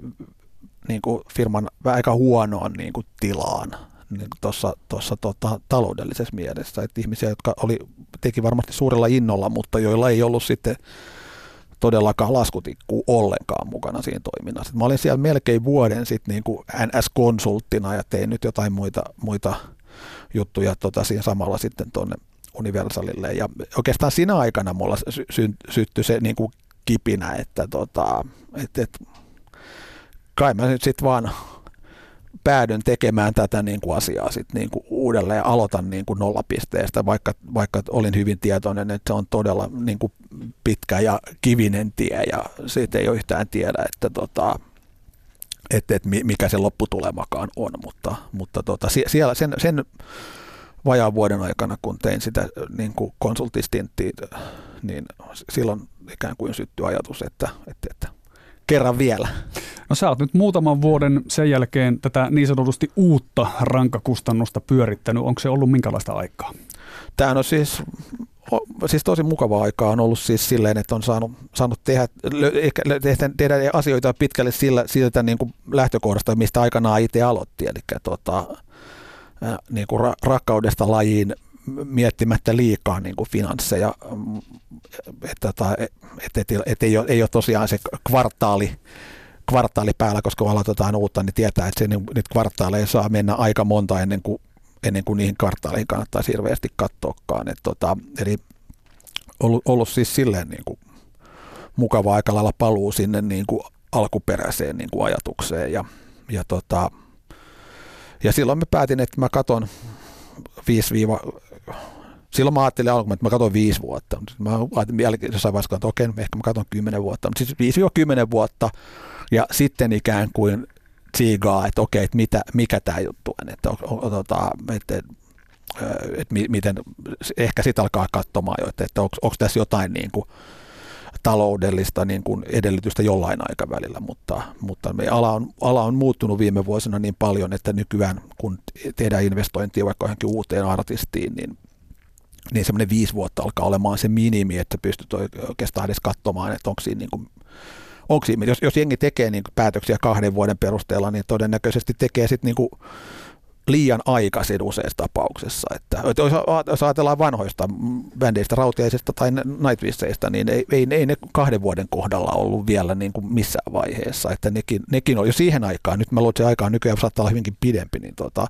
niin kuin firman aika huonoon niin kuin tilaan niin tuossa, tuossa tota, taloudellisessa mielessä. Että ihmisiä, jotka oli, teki varmasti suurella innolla, mutta joilla ei ollut sitten todellakaan laskutikku ollenkaan mukana siinä toiminnassa. Mä olin siellä melkein vuoden sitten niin kuin NS-konsulttina ja tein nyt jotain muita, muita juttuja tota, siinä samalla sitten tuonne Universalille. Ja oikeastaan siinä aikana mulla sy- sy- syttyi se niin kuin kipinä, että tota, et, et, kai mä nyt sitten vaan päädyn tekemään tätä niin kuin asiaa sit niin kuin uudelleen aloitan niin kuin nollapisteestä, vaikka, vaikka olin hyvin tietoinen, että se on todella niin kuin pitkä ja kivinen tie ja siitä ei ole yhtään tiedä, että tota, että, että mikä se lopputulemakaan on, mutta, mutta tota, siellä sen, sen vajaan vuoden aikana, kun tein sitä niin kuin konsultistinttiä, niin silloin ikään kuin syttyi ajatus, että, että, että kerran vielä. No sä oot nyt muutaman vuoden sen jälkeen tätä niin sanotusti uutta rankakustannusta pyörittänyt. Onko se ollut minkälaista aikaa? Tämä on siis, siis tosi mukava aikaa on ollut siis silleen, että on saanut, saanut tehdä, ehkä tehdä, tehdä asioita pitkälle sillä, siltä niin kuin lähtökohdasta, mistä aikanaan itse aloitti. Eli tota, niin kuin ra, rakkaudesta lajiin miettimättä liikaa niin kuin finansseja, että, että, että, että, että ei, ole, ei ole tosiaan se kvartaali, kvartaali päällä, koska aloitetaan uutta, niin tietää, että se, niin, nyt kvartaaleja saa mennä aika monta ennen kuin, ennen kuin niihin kvartaaleihin kannattaa hirveästi katsoakaan. Et, tota, eli ollut, ollut siis silleen niin kuin mukava aika lailla paluu sinne niin kuin alkuperäiseen niin kuin ajatukseen ja, ja, tota, ja silloin mä päätin, että mä katon 5 silloin mä ajattelin alkuun, että mä katson viisi vuotta. Mä ajattelin jälkeen jossain vaiheessa, että okei, ehkä mä katson kymmenen vuotta. Mutta siis viisi 10 vuotta ja sitten ikään kuin tsiigaa, että okei, että mitä, mikä tämä juttu on, että, että, että, että miten, ehkä sitten alkaa katsomaan jo, että, että onko, onko tässä jotain niin kuin, taloudellista niin kuin edellytystä jollain aikavälillä, mutta, mutta me ala, on, ala on muuttunut viime vuosina niin paljon, että nykyään kun tehdään investointia vaikka johonkin uuteen artistiin, niin niin semmoinen viisi vuotta alkaa olemaan se minimi, että pystyt oikeastaan edes katsomaan, että onko siinä, niin kuin, onko siinä jos, jos jengi tekee niin päätöksiä kahden vuoden perusteella, niin todennäköisesti tekee sitten niin liian aikaisin useissa tapauksessa. Että, että jos ajatellaan vanhoista bändeistä, Rautiaisista tai Nightwishista, niin ei, ei, ei, ne kahden vuoden kohdalla ollut vielä niin kuin missään vaiheessa. Että nekin, nekin on jo siihen aikaan, nyt mä luulen, että se aikaa nykyään saattaa olla hyvinkin pidempi, niin, tota,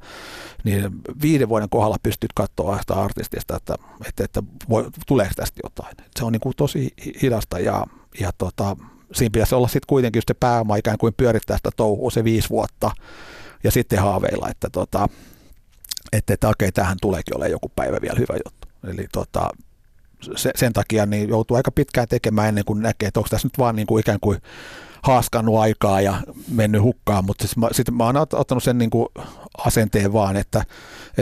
niin viiden vuoden kohdalla pystyt katsoa sitä artistista, että, että, että voi, tuleeko tästä jotain. Se on niin kuin tosi hidasta ja, ja tota, siinä pitäisi olla sitten kuitenkin se pääoma ikään kuin pyörittää sitä touhua se viisi vuotta, ja sitten haaveilla, että, tota, että, että okei, tähän tuleekin olemaan joku päivä vielä hyvä juttu. Eli tota, se, sen takia niin joutuu aika pitkään tekemään ennen kuin näkee, että onko tässä nyt vaan niin kuin ikään kuin haaskannut aikaa ja mennyt hukkaan, mutta sitten mä, sit mä oon ottanut sen niin kuin asenteen vaan, että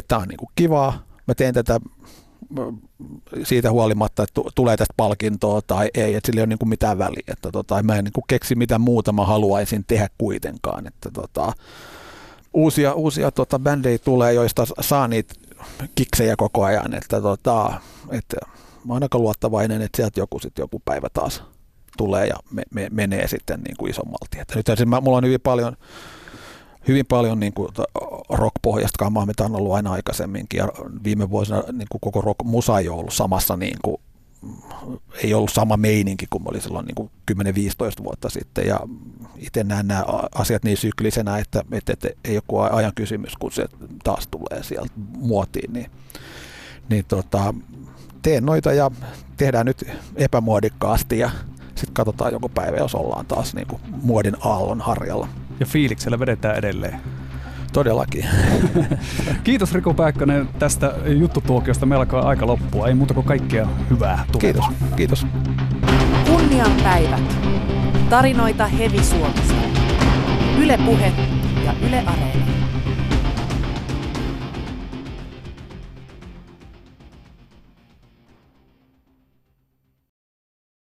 tämä on niin kuin kivaa, mä teen tätä siitä huolimatta, että tulee tästä palkintoa tai ei, että sillä ei ole niin kuin mitään väliä, että tota, mä en niin kuin keksi mitä muuta mä haluaisin tehdä kuitenkaan, että tota, uusia, uusia tota, bändejä tulee, joista saa niitä kiksejä koko ajan. Että, tota, että mä oon aika luottavainen, että sieltä joku, sit joku päivä taas tulee ja me, me, menee sitten niin kuin isommalti. Että nyt mä, mulla on hyvin paljon, hyvin paljon niin kuin rock-pohjasta kamaa, mitä on ollut aina aikaisemminkin. Ja viime vuosina niin kuin koko rock-musa ei ollut samassa niin kuin ei ollut sama meininki kuin oli silloin niin 10-15 vuotta sitten ja itse näen nämä asiat niin syklisenä, että, että, että ei ole ajan kysymys, kun se taas tulee sieltä muotiin, niin, niin tota, teen noita ja tehdään nyt epämuodikkaasti ja sitten katsotaan joku päivä, jos ollaan taas niin kuin muodin aallon harjalla. Ja fiiliksellä vedetään edelleen. Todellakin. Kiitos Riku Pääkkönen tästä juttutuokiosta. Meillä alkaa aika loppua. Ei muuta kuin kaikkea hyvää tulevaa. Kiitos. Kiitos. Kunnian päivät. Tarinoita Hevi Suomesta. Yle Puhe ja Yle Areena.